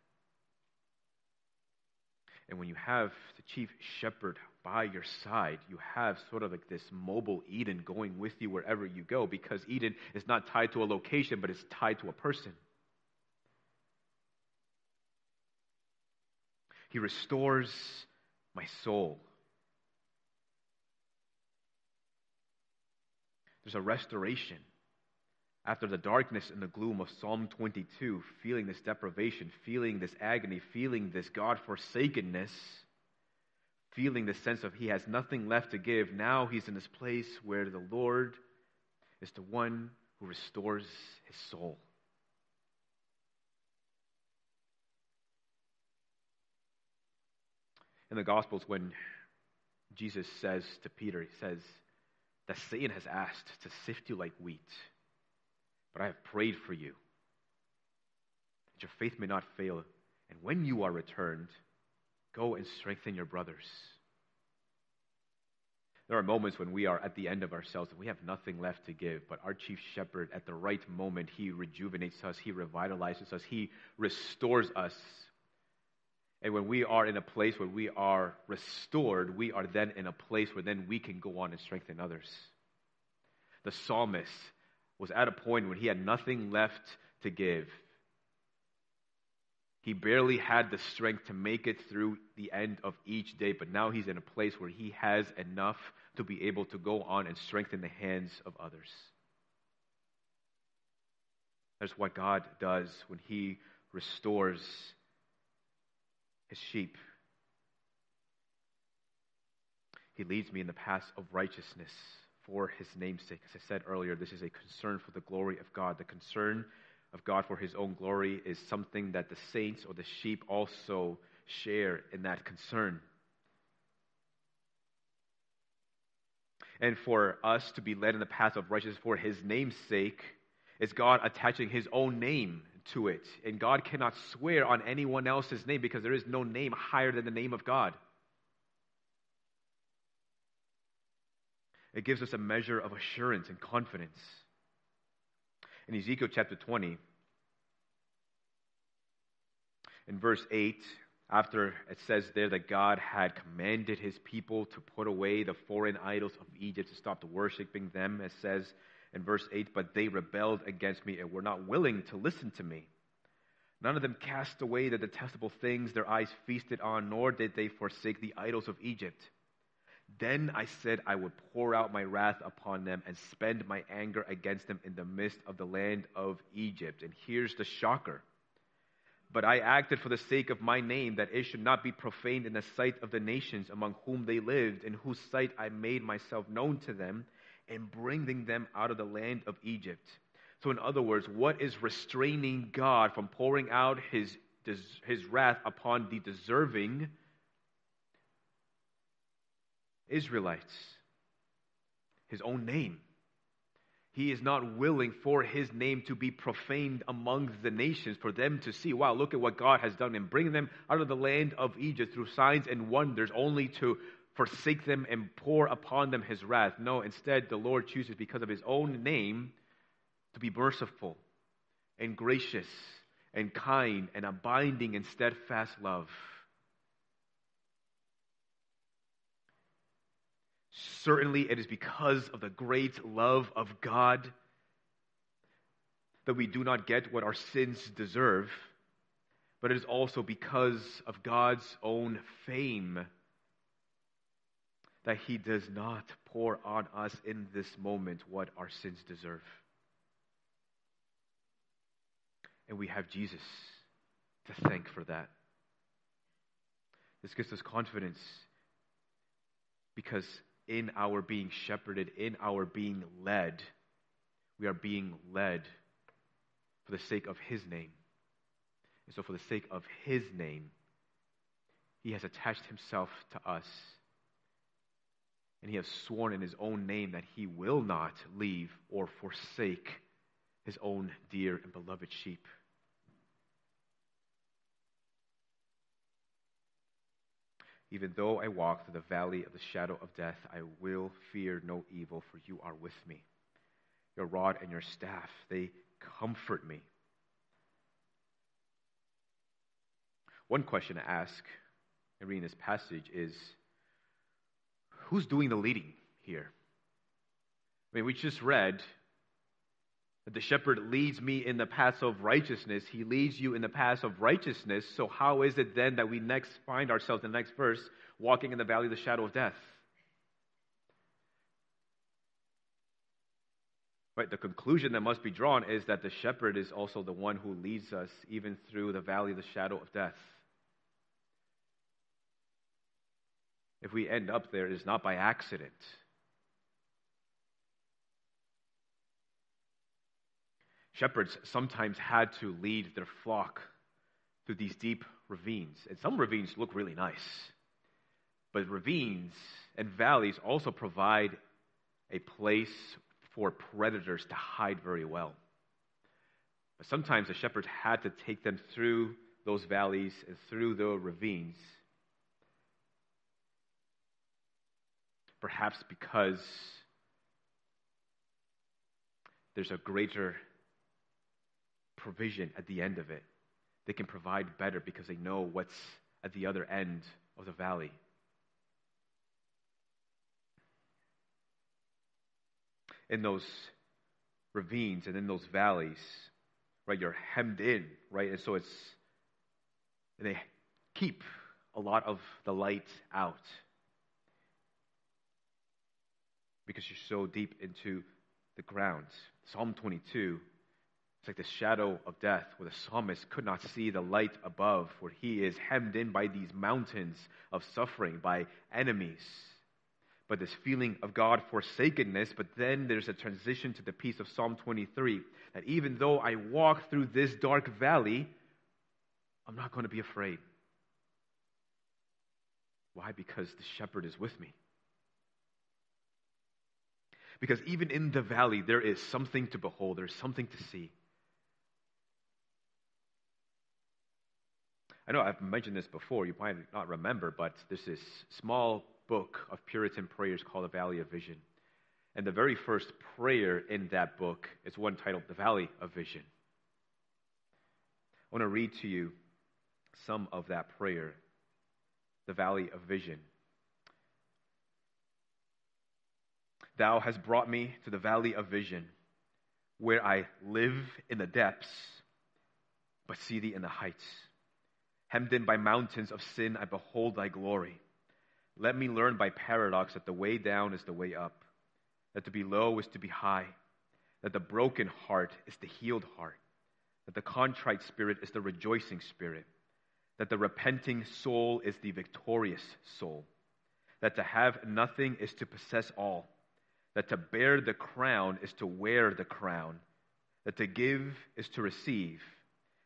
And when you have the chief shepherd by your side, you have sort of like this mobile Eden going with you wherever you go because Eden is not tied to a location, but it's tied to a person. He restores my soul. There's a restoration after the darkness and the gloom of Psalm 22, feeling this deprivation, feeling this agony, feeling this God forsakenness, feeling the sense of he has nothing left to give, now he's in this place where the Lord is the one who restores his soul. In the Gospels, when Jesus says to Peter, he says, that Satan has asked to sift you like wheat. But I have prayed for you that your faith may not fail. And when you are returned, go and strengthen your brothers. There are moments when we are at the end of ourselves and we have nothing left to give, but our chief shepherd, at the right moment, he rejuvenates us, he revitalizes us, he restores us. And when we are in a place where we are restored, we are then in a place where then we can go on and strengthen others. The psalmist was at a point when he had nothing left to give. He barely had the strength to make it through the end of each day, but now he's in a place where he has enough to be able to go on and strengthen the hands of others. That's what God does when he restores his sheep. He leads me in the paths of righteousness for his namesake. As I said earlier, this is a concern for the glory of God. The concern of God for his own glory is something that the saints or the sheep also share in that concern. And for us to be led in the path of righteousness for his name's sake is God attaching his own name to it. And God cannot swear on anyone else's name because there is no name higher than the name of God. It gives us a measure of assurance and confidence. In Ezekiel chapter 20, In verse 8, after it says there that God had commanded his people to put away the foreign idols of Egypt, to stop the worshiping them, it says in verse 8, but they rebelled against me and were not willing to listen to me. None of them cast away the detestable things their eyes feasted on, nor did they forsake the idols of Egypt. Then I said, I would pour out my wrath upon them and spend my anger against them in the midst of the land of Egypt. And here's the shocker. But I acted for the sake of my name, that it should not be profaned in the sight of the nations among whom they lived, in whose sight I made myself known to them, in bringing them out of the land of Egypt. So, in other words, what is restraining God from pouring out his, his wrath upon the deserving Israelites? His own name. He is not willing for his name to be profaned among the nations, for them to see, wow, look at what God has done in bringing them out of the land of Egypt through signs and wonders, only to forsake them and pour upon them his wrath. No, instead, the Lord chooses, because of his own name, to be merciful and gracious and kind and abiding and steadfast love. Certainly, it is because of the great love of God that we do not get what our sins deserve, but it is also because of God's own fame that He does not pour on us in this moment what our sins deserve. And we have Jesus to thank for that. This gives us confidence because in our being shepherded, in our being led, we are being led for the sake of His name. And so, for the sake of His name, He has attached Himself to us. And He has sworn in His own name that He will not leave or forsake His own dear and beloved sheep. Even though I walk through the valley of the shadow of death, I will fear no evil, for you are with me. Your rod and your staff, they comfort me. One question to ask in reading this passage is who's doing the leading here? I mean, we just read the shepherd leads me in the paths of righteousness. He leads you in the paths of righteousness. So, how is it then that we next find ourselves in the next verse walking in the valley of the shadow of death? Right, the conclusion that must be drawn is that the shepherd is also the one who leads us even through the valley of the shadow of death. If we end up there, it is not by accident. Shepherds sometimes had to lead their flock through these deep ravines. And some ravines look really nice. But ravines and valleys also provide a place for predators to hide very well. But sometimes the shepherds had to take them through those valleys and through the ravines. Perhaps because there's a greater provision at the end of it. They can provide better because they know what's at the other end of the valley. In those ravines and in those valleys, right, you're hemmed in, right? And so it's, and they keep a lot of the light out because you're so deep into the ground. Psalm 22 it's like the shadow of death, where the psalmist could not see the light above, where he is hemmed in by these mountains of suffering, by enemies, by this feeling of God forsakenness. But then there's a transition to the peace of Psalm 23 that even though I walk through this dark valley, I'm not going to be afraid. Why? Because the shepherd is with me. Because even in the valley, there is something to behold, there's something to see. I know I've mentioned this before, you might not remember, but there's this small book of Puritan prayers called The Valley of Vision. And the very first prayer in that book is one titled The Valley of Vision. I want to read to you some of that prayer the valley of vision. Thou hast brought me to the valley of vision, where I live in the depths, but see thee in the heights. Hemmed in by mountains of sin, I behold thy glory. Let me learn by paradox that the way down is the way up, that to be low is to be high, that the broken heart is the healed heart, that the contrite spirit is the rejoicing spirit, that the repenting soul is the victorious soul, that to have nothing is to possess all, that to bear the crown is to wear the crown, that to give is to receive,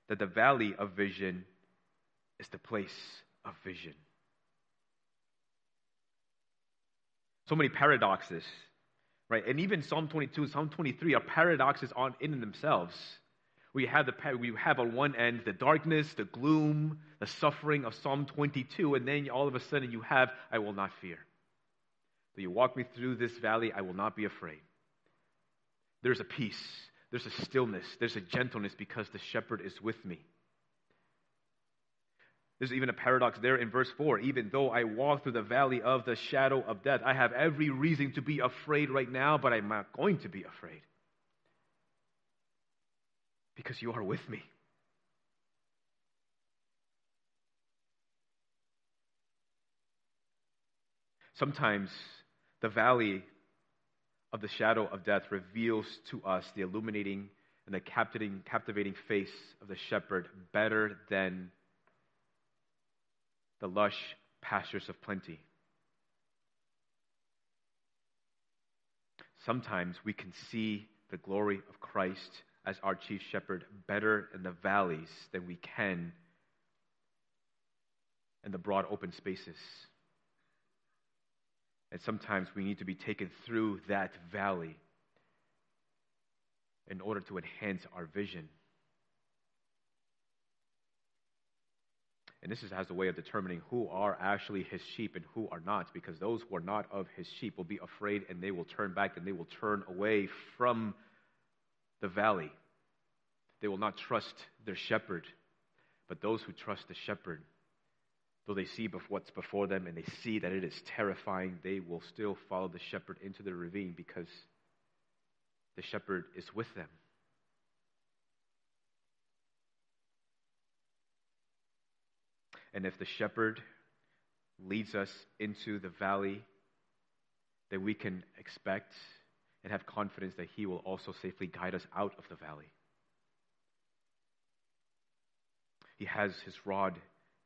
that the valley of vision is the place of vision. So many paradoxes, right? And even Psalm 22, Psalm 23 are paradoxes on in themselves. We have the we have on one end the darkness, the gloom, the suffering of Psalm 22, and then all of a sudden you have, I will not fear. Though you walk me through this valley, I will not be afraid. There's a peace, there's a stillness, there's a gentleness because the shepherd is with me. There's even a paradox there in verse 4. Even though I walk through the valley of the shadow of death, I have every reason to be afraid right now, but I'm not going to be afraid. Because you are with me. Sometimes the valley of the shadow of death reveals to us the illuminating and the captivating, captivating face of the shepherd better than the lush pastures of plenty. Sometimes we can see the glory of Christ as our chief shepherd better in the valleys than we can in the broad open spaces. And sometimes we need to be taken through that valley in order to enhance our vision. And this is, has a way of determining who are actually his sheep and who are not, because those who are not of his sheep will be afraid and they will turn back and they will turn away from the valley. They will not trust their shepherd. But those who trust the shepherd, though they see what's before them and they see that it is terrifying, they will still follow the shepherd into the ravine because the shepherd is with them. And if the shepherd leads us into the valley, then we can expect and have confidence that he will also safely guide us out of the valley. He has his rod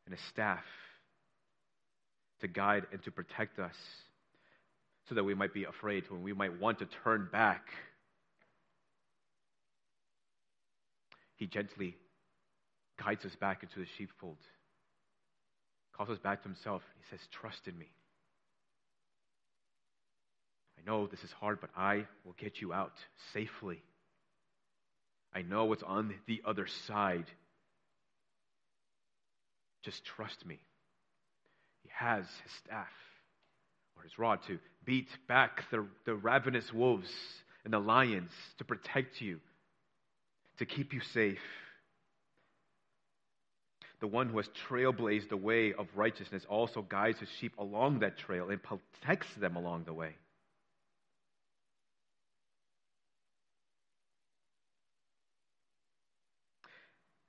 and his staff to guide and to protect us so that we might be afraid, when we might want to turn back. He gently guides us back into the sheepfold calls us back to himself. He says, Trust in me. I know this is hard, but I will get you out safely. I know what's on the other side. Just trust me. He has his staff or his rod to beat back the, the ravenous wolves and the lions to protect you, to keep you safe the one who has trailblazed the way of righteousness also guides his sheep along that trail and protects them along the way.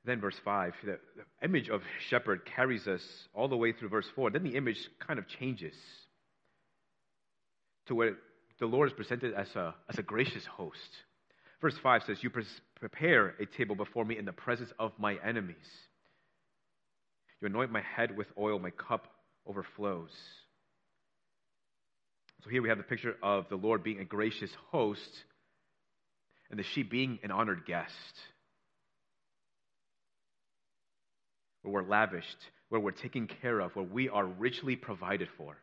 Then, verse 5, the, image of shepherd carries us all the way through verse 4. Then the image kind of changes to where the Lord is presented as a, as a gracious host. Verse 5 says, You prepare a table before me in the presence of my enemies. You anoint my head with oil, my cup overflows. So here we have the picture of the Lord being a gracious host and the sheep being an honored guest. Where we're lavished, where we're taken care of, where we are richly provided for.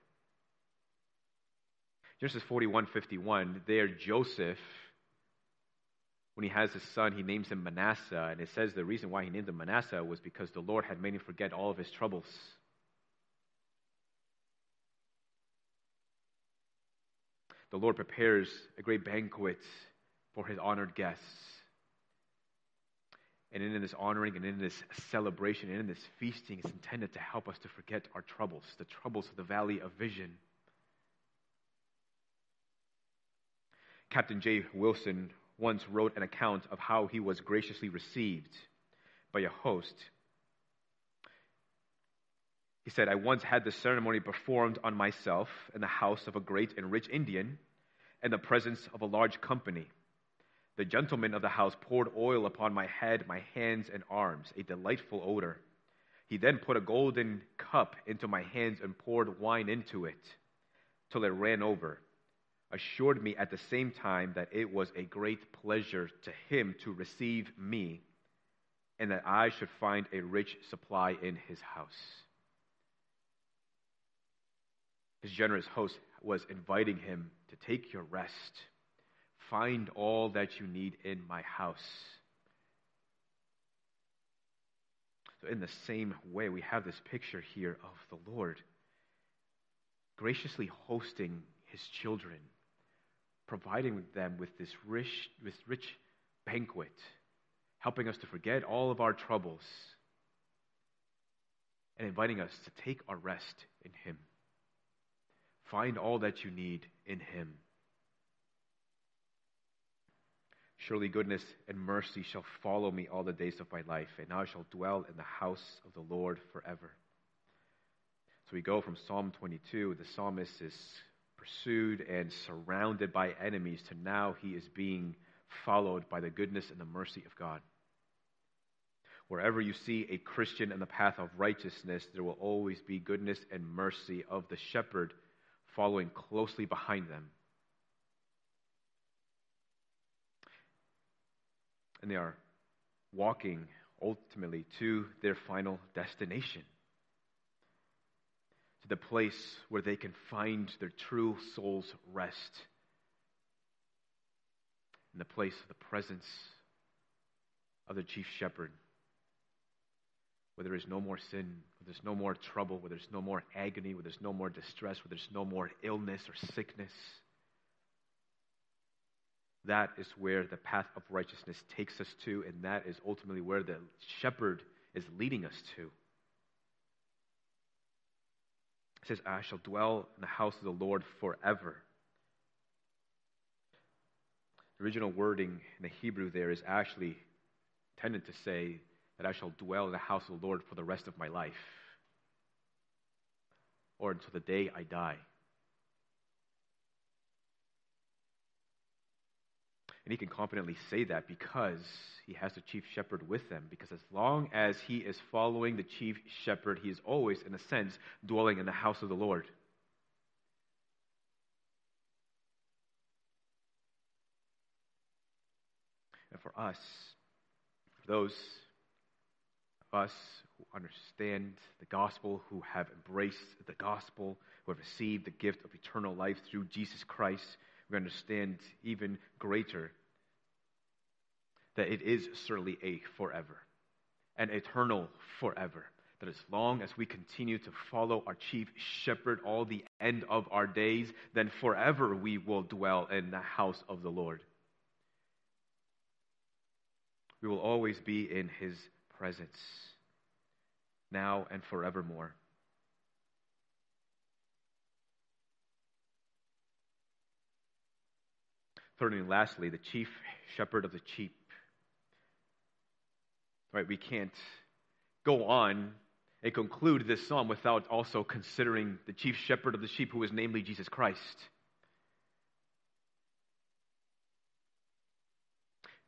Genesis 41 51, there Joseph when he has his son, he names him Manasseh. And it says the reason why he named him Manasseh was because the Lord had made him forget all of his troubles. The Lord prepares a great banquet for his honored guests. And in this honoring and in this celebration and in this feasting is intended to help us to forget our troubles, the troubles of the valley of vision. Captain J. Wilson once wrote an account of how he was graciously received by a host. He said, I once had the ceremony performed on myself in the house of a great and rich Indian in the presence of a large company. The gentleman of the house poured oil upon my head, my hands, and arms, a delightful odor. He then put a golden cup into my hands and poured wine into it till it ran over, assured me at the same time that it was a great pleasure to him to receive me and that I should find a rich supply in his house. His generous host was inviting him to take your rest Find all that you need in my house. So, in the same way, we have this picture here of the Lord graciously hosting his children, providing them with this rich, this rich banquet, helping us to forget all of our troubles, and inviting us to take our rest in him. Find all that you need in him. Surely goodness and mercy shall follow me all the days of my life, and I shall dwell in the house of the Lord forever. So we go from Psalm 22, the psalmist is pursued and surrounded by enemies, to now he is being followed by the goodness and the mercy of God. Wherever you see a Christian in the path of righteousness, there will always be goodness and mercy of the shepherd following closely behind them. and they are walking ultimately to their final destination, to the place where they can find their true soul's rest, in the place of the presence of the chief shepherd, where there is no more sin, where there's no more trouble, where there's no more agony, where there's no more distress, where there's no more illness or sickness that is where the path of righteousness takes us to, and that is ultimately where the shepherd is leading us to. It says, I shall dwell in the house of the Lord forever. The original wording in the Hebrew there is actually intended to say that I shall dwell in the house of the Lord for the rest of my life, or until the day I die. And he can confidently say that because he has the chief shepherd with them. Because as long as he is following the chief shepherd, he is always, in a sense, dwelling in the house of the Lord. And for us, for those of us who understand the gospel, who have embraced the gospel, who have received the gift of eternal life through Jesus Christ, we understand even greater that it is certainly a forever, an eternal forever. That as long as we continue to follow our chief shepherd all the end of our days, then forever we will dwell in the house of the Lord. We will always be in his presence, now and forevermore. Thirdly and lastly, the chief shepherd of the sheep. Right, we can't go on and conclude this psalm without also considering the chief shepherd of the sheep, who is namely Jesus Christ.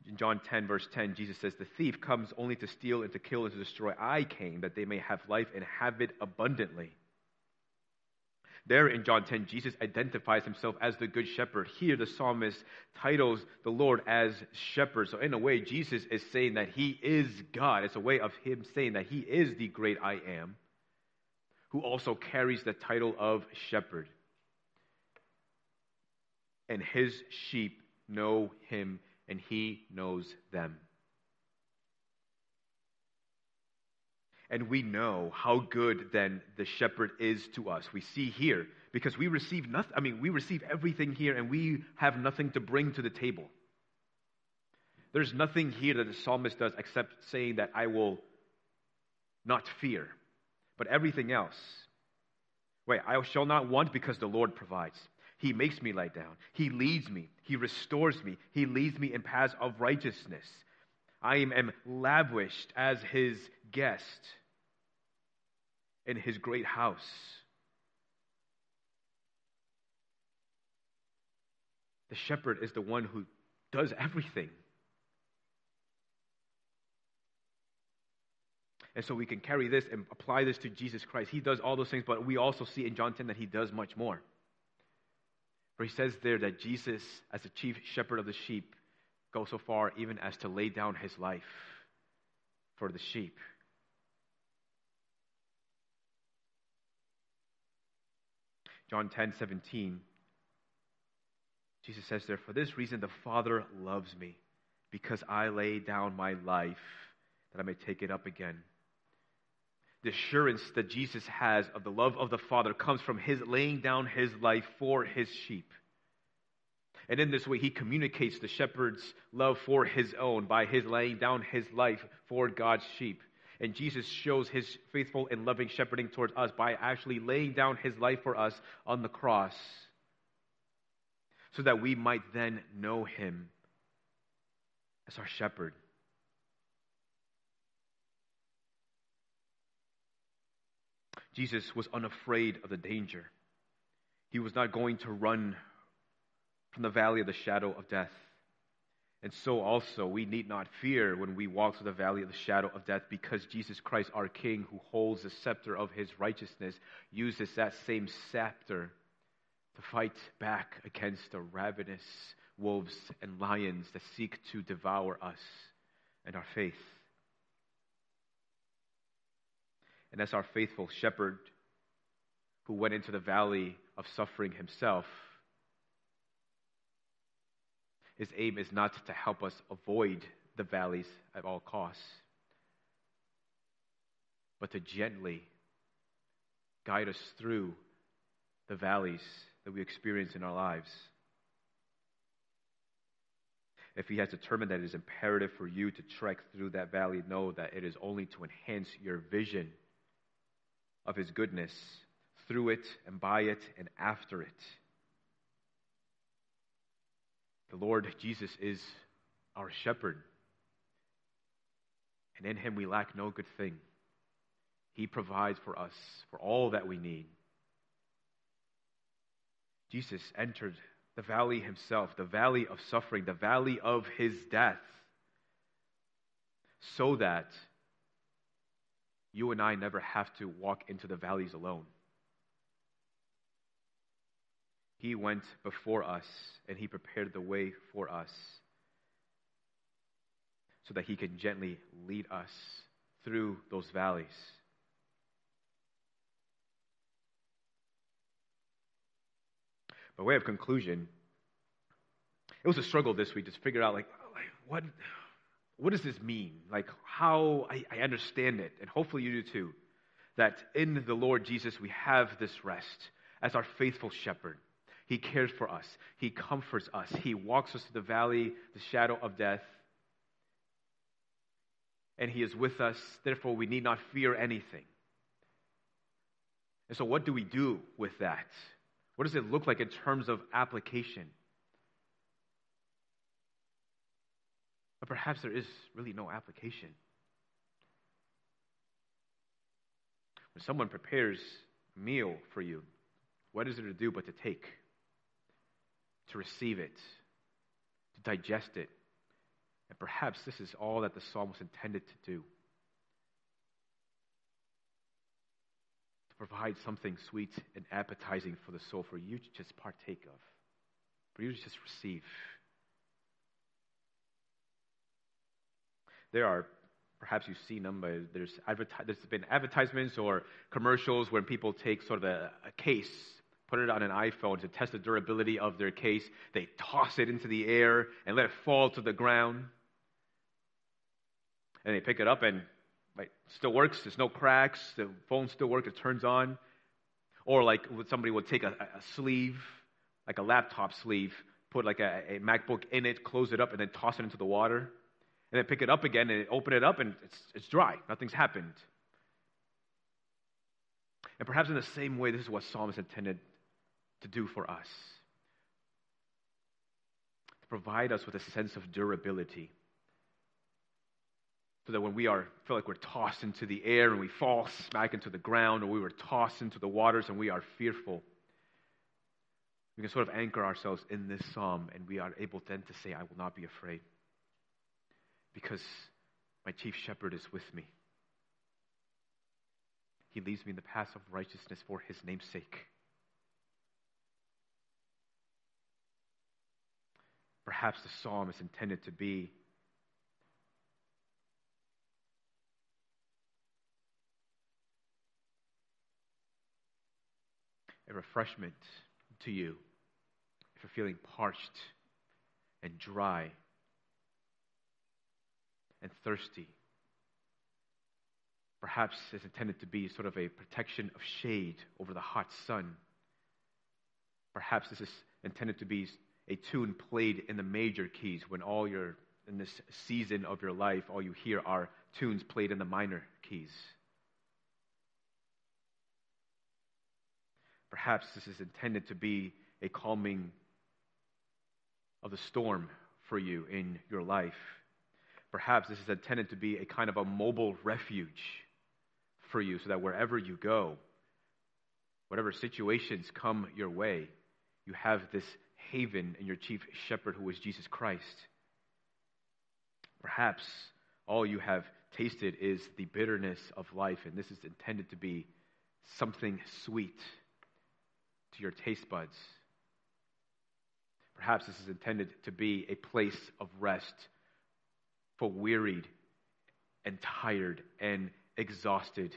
In John 10, verse 10, Jesus says, The thief comes only to steal and to kill and to destroy. I came that they may have life and have it abundantly. There in John 10, Jesus identifies himself as the good shepherd. Here, the psalmist titles the Lord as shepherd. So, in a way, Jesus is saying that he is God. It's a way of him saying that he is the great I am, who also carries the title of shepherd. And his sheep know him, and he knows them. And we know how good then the shepherd is to us. We see here because we receive nothing. I mean, we receive everything here and we have nothing to bring to the table. There's nothing here that the psalmist does except saying that I will not fear. But everything else, wait, I shall not want because the Lord provides. He makes me lie down. He leads me. He restores me. He leads me in paths of righteousness. I am lavished as his guest in his great house. The shepherd is the one who does everything. And so we can carry this and apply this to Jesus Christ. He does all those things, but we also see in John 10 that he does much more. For he says there that Jesus, as the chief shepherd of the sheep, goes so far even as to lay down his life for the sheep. John 10 17. Jesus says there, For this reason the Father loves me, because I lay down my life that I may take it up again. The assurance that Jesus has of the love of the Father comes from his laying down his life for his sheep. And in this way, he communicates the shepherd's love for his own by his laying down his life for God's sheep. And Jesus shows his faithful and loving shepherding towards us by actually laying down his life for us on the cross so that we might then know him as our shepherd. Jesus was unafraid of the danger. He was not going to run from the valley of the shadow of death. And so also we need not fear when we walk through the valley of the shadow of death because Jesus Christ, our King, who holds the scepter of his righteousness, uses that same scepter to fight back against the ravenous wolves and lions that seek to devour us and our faith. And as our faithful shepherd who went into the valley of suffering himself, his aim is not to help us avoid the valleys at all costs, but to gently guide us through the valleys that we experience in our lives. If he has determined that it is imperative for you to trek through that valley, know that it is only to enhance your vision of his goodness through it and by it and after it. The Lord Jesus is our shepherd. And in him we lack no good thing. He provides for us for all that we need. Jesus entered the valley himself, the valley of suffering, the valley of his death, so that you and I never have to walk into the valleys alone. He went before us and He prepared the way for us so that He can gently lead us through those valleys. By way of conclusion, it was a struggle this week to figure out, like, what, what does this mean? Like, how I, I understand it, and hopefully you do too, that in the Lord Jesus we have this rest as our faithful shepherd. He cares for us. He comforts us. He walks us through the valley, the shadow of death. And He is with us. Therefore, we need not fear anything. And so, what do we do with that? What does it look like in terms of application? But perhaps there is really no application. When someone prepares a meal for you, what is it to do but to take? To receive it, to digest it. And perhaps this is all that the psalm was intended to do to provide something sweet and appetizing for the soul for you to just partake of, for you to just receive. There are perhaps you've seen them, but there's, adverti- there's been advertisements or commercials where people take sort of a, a case put it on an iPhone to test the durability of their case. They toss it into the air and let it fall to the ground. And they pick it up and like still works. There's no cracks. The phone still works. It turns on. Or like somebody would take a, a sleeve, like a laptop sleeve, put like a, a MacBook in it, close it up, and then toss it into the water. And then pick it up again and open it up and it's, it's dry. Nothing's happened. And perhaps in the same way, this is what Psalm is intended to do for us to provide us with a sense of durability. So that when we are feel like we're tossed into the air and we fall smack into the ground, or we were tossed into the waters and we are fearful, we can sort of anchor ourselves in this psalm and we are able then to say, I will not be afraid because my chief shepherd is with me. He leads me in the paths of righteousness for his name's sake. Perhaps the psalm is intended to be a refreshment to you if you're feeling parched and dry and thirsty. Perhaps it's intended to be sort of a protection of shade over the hot sun. Perhaps this is intended to be a tune played in the major keys when all your in this season of your life all you hear are tunes played in the minor keys. Perhaps this is intended to be a calming of the storm for you in your life. Perhaps this is intended to be a kind of a mobile refuge for you so that wherever you go, whatever situations come your way, you have this haven and your chief shepherd who is Jesus Christ. Perhaps all you have tasted is the bitterness of life, and this is intended to be something sweet to your taste buds. Perhaps this is intended to be a place of rest for wearied and tired and exhausted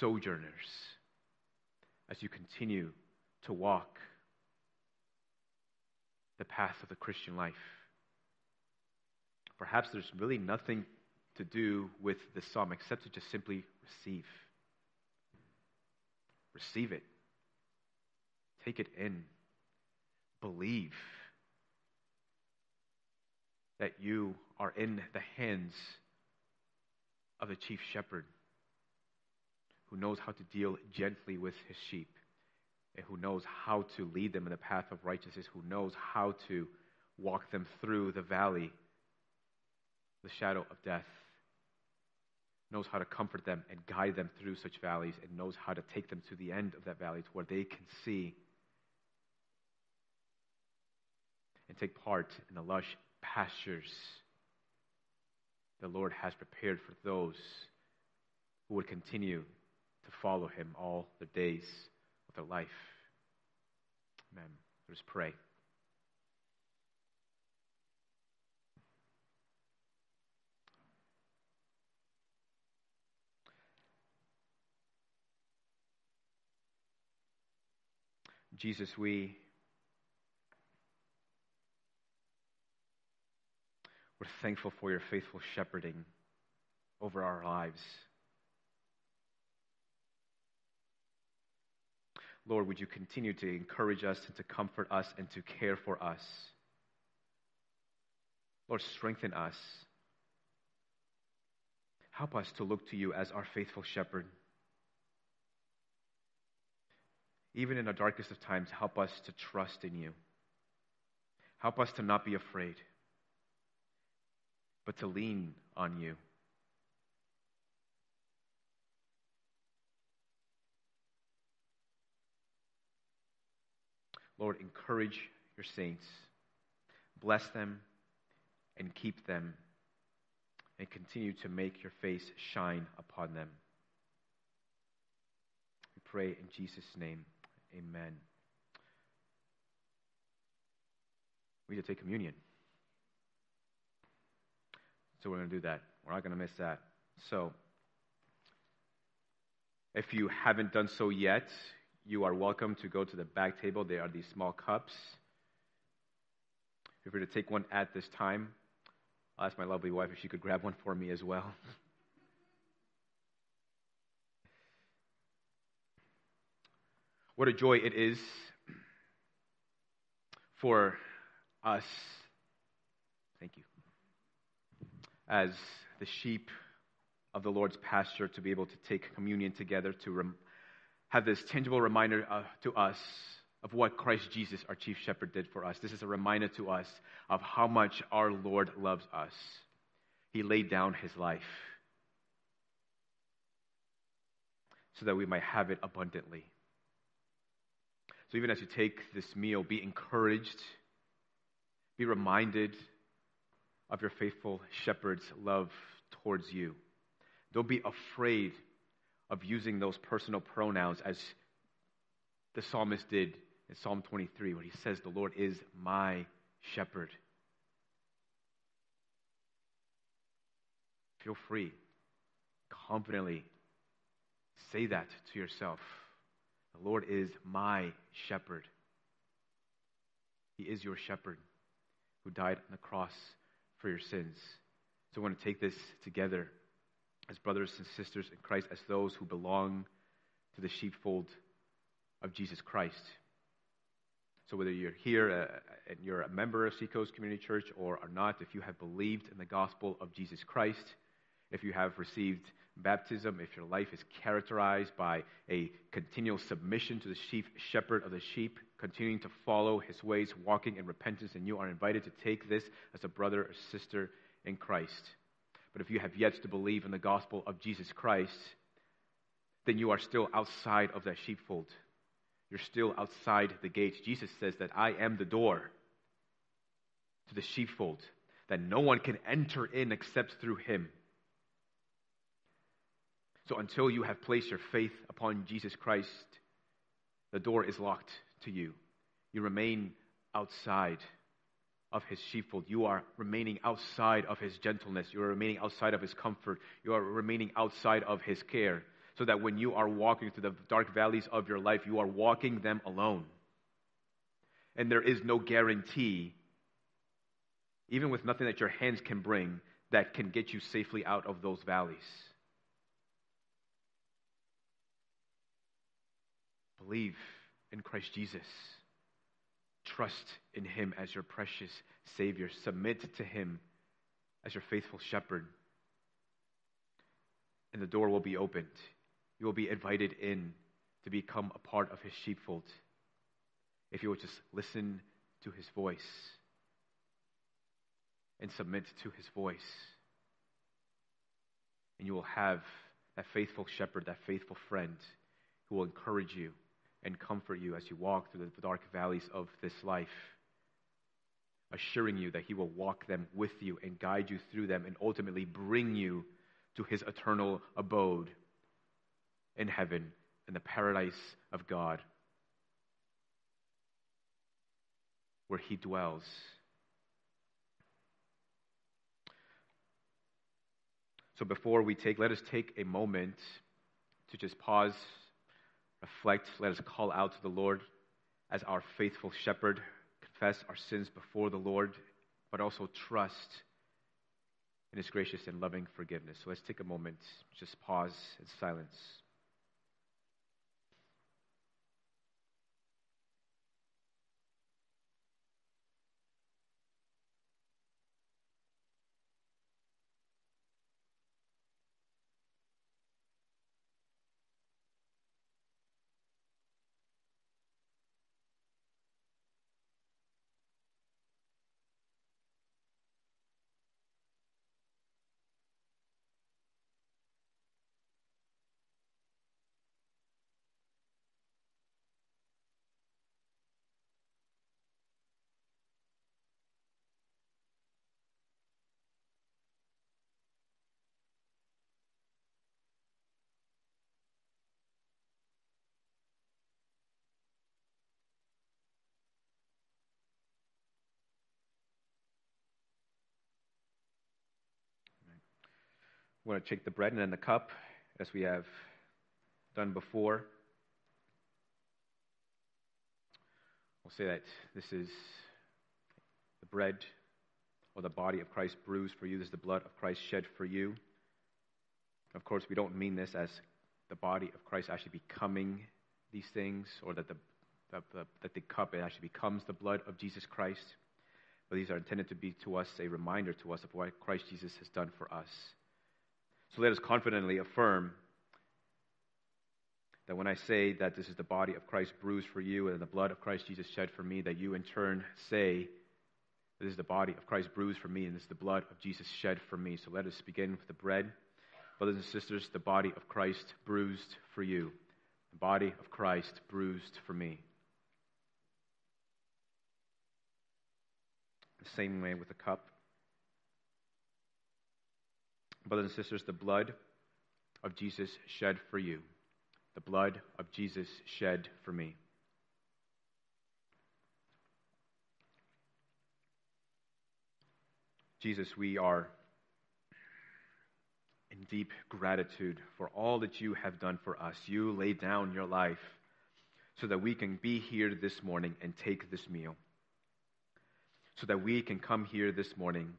sojourners as you continue to walk the path of the Christian life. Perhaps there's really nothing to do with the psalm except to just simply receive. Receive it. Take it in. Believe that you are in the hands of the chief shepherd who knows how to deal gently with his sheep and who knows how to lead them in the path of righteousness, who knows how to walk them through the valley, the shadow of death, knows how to comfort them and guide them through such valleys, and knows how to take them to the end of that valley to where they can see and take part in the lush pastures the Lord has prepared for those who would continue to follow him all the days their life. Amen. Let us pray. Jesus, we we're thankful for your faithful shepherding over our lives. Lord, would you continue to encourage us and to comfort us and to care for us? Lord, strengthen us. Help us to look to you as our faithful shepherd. Even in the darkest of times, help us to trust in you. Help us to not be afraid, but to lean on you. Lord, encourage your saints, bless them, and keep them, and continue to make your face shine upon them. We pray in Jesus' name. Amen. We need to take communion. So we're going to do that. We're not going to miss that. So, if you haven't done so yet, you are welcome to go to the back table. There are these small cups. If you're to take one at this time, I'll ask my lovely wife if she could grab one for me as well. what a joy it is for us. Thank you. as the sheep of the Lord's pasture to be able to take communion together, to have this tangible reminder uh, to us of what Christ Jesus, our chief shepherd, did for us. This is a reminder to us of how much our Lord loves us. He laid down his life so that we might have it abundantly. So, even as you take this meal, be encouraged, be reminded of your faithful shepherd's love towards you. Don't be afraid of using those personal pronouns as the psalmist did in Psalm 23, when he says, The Lord is my shepherd. Feel free, confidently say that to yourself. The Lord is my shepherd. He is your shepherd who died on the cross for your sins. So I want to take this together as brothers and sisters in Christ, as those who belong to the sheepfold of Jesus Christ. So whether you're here uh, and you're a member of Seacoast Community Church or are not, if you have believed in the gospel of Jesus Christ, if you have received baptism, if your life is characterized by a continual submission to the chief shepherd of the sheep, continuing to follow his ways, walking in repentance, and you are invited to take this as a brother or sister in Christ. But if you have yet to believe in the gospel of Jesus Christ, then you are still outside of that sheepfold. You're still outside the gates. Jesus says that I am the door to the sheepfold, that no one can enter in except through him. So until you have placed your faith upon Jesus Christ, the door is locked to you. You remain outside of his sheepfold. You are remaining outside of his gentleness. You are remaining outside of his comfort. You are remaining outside of his care. So that when you are walking through the dark valleys of your life, you are walking them alone. And there is no guarantee, even with nothing that your hands can bring, that can get you safely out of those valleys. Believe in Christ Jesus. Trust in Him as your precious Savior. Submit to Him as your faithful shepherd. And the door will be opened. You will be invited in to become a part of His sheepfold. If you will just listen to His voice and submit to His voice. And you will have that faithful shepherd, that faithful friend who will encourage you and comfort you as you walk through the dark valleys of this life, assuring you that He will walk them with you and guide you through them and ultimately bring you to His eternal abode in heaven, in the paradise of God, where He dwells. So before we take, let us take a moment to just pause reflect, let us call out to the Lord as our faithful shepherd, confess our sins before the Lord, but also trust in his gracious and loving forgiveness. So let's take a moment, just pause in silence. We're going to take the bread and then the cup as we have done before. We'll say that this is the bread or the body of Christ bruised for you. This is the blood of Christ shed for you. Of course, we don't mean this as the body of Christ actually becoming these things or that the, the, the, that the cup actually becomes the blood of Jesus Christ. but these are intended to be to us a reminder to us of what Christ Jesus has done for us. So let us confidently affirm that when I say that this is the body of Christ bruised for you and the blood of Christ Jesus shed for me, that you in turn say, This is the body of Christ bruised for me, and this is the blood of Jesus shed for me. So let us begin with the bread. Brothers and sisters, the body of Christ bruised for you, the body of Christ bruised for me. The same way with the cup. Brothers and sisters, the blood of Jesus shed for you the blood of Jesus shed for me. Jesus, we are in deep gratitude for all that you have done for us. You laid down your life so that we can be here this morning and take this meal, so that we can come here this morning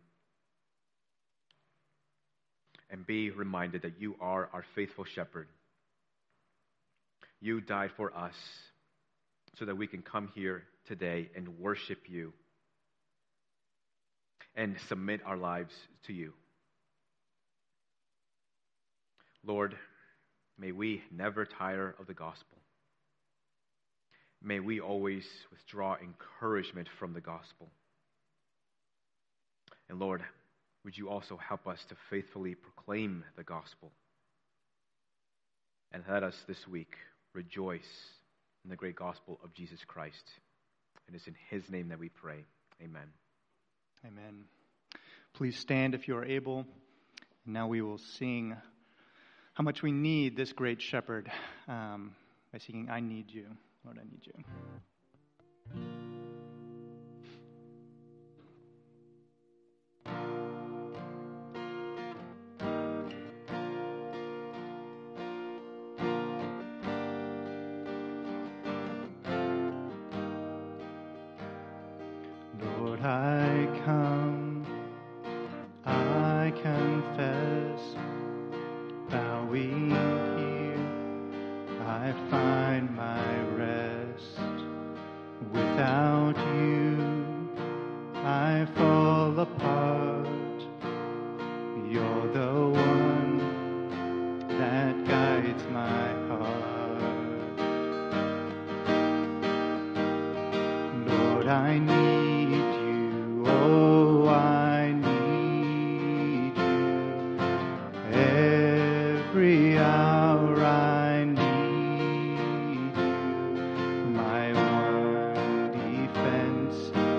and be reminded that you are our faithful shepherd you died for us so that we can come here today and worship you and submit our lives to you. Lord, may we never tire of the gospel. May we always withdraw encouragement from the gospel. And Lord, would you also help us to faithfully proclaim the gospel? And let us this week rejoice in the great gospel of Jesus Christ. And it's in his name that we pray. Amen. Amen. Please stand if you are able. Now we will sing how much we need this great shepherd um, by singing, I Need You. Lord, I need you.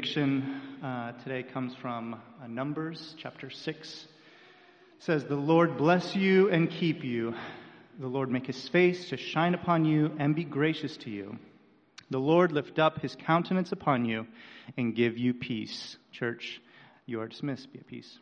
Our benediction uh, today comes from uh, Numbers chapter 6. It says, The Lord bless you and keep you. The Lord make his face to shine upon you and be gracious to you. The Lord lift up his countenance upon you and give you peace. Church, you are dismissed. Be at peace.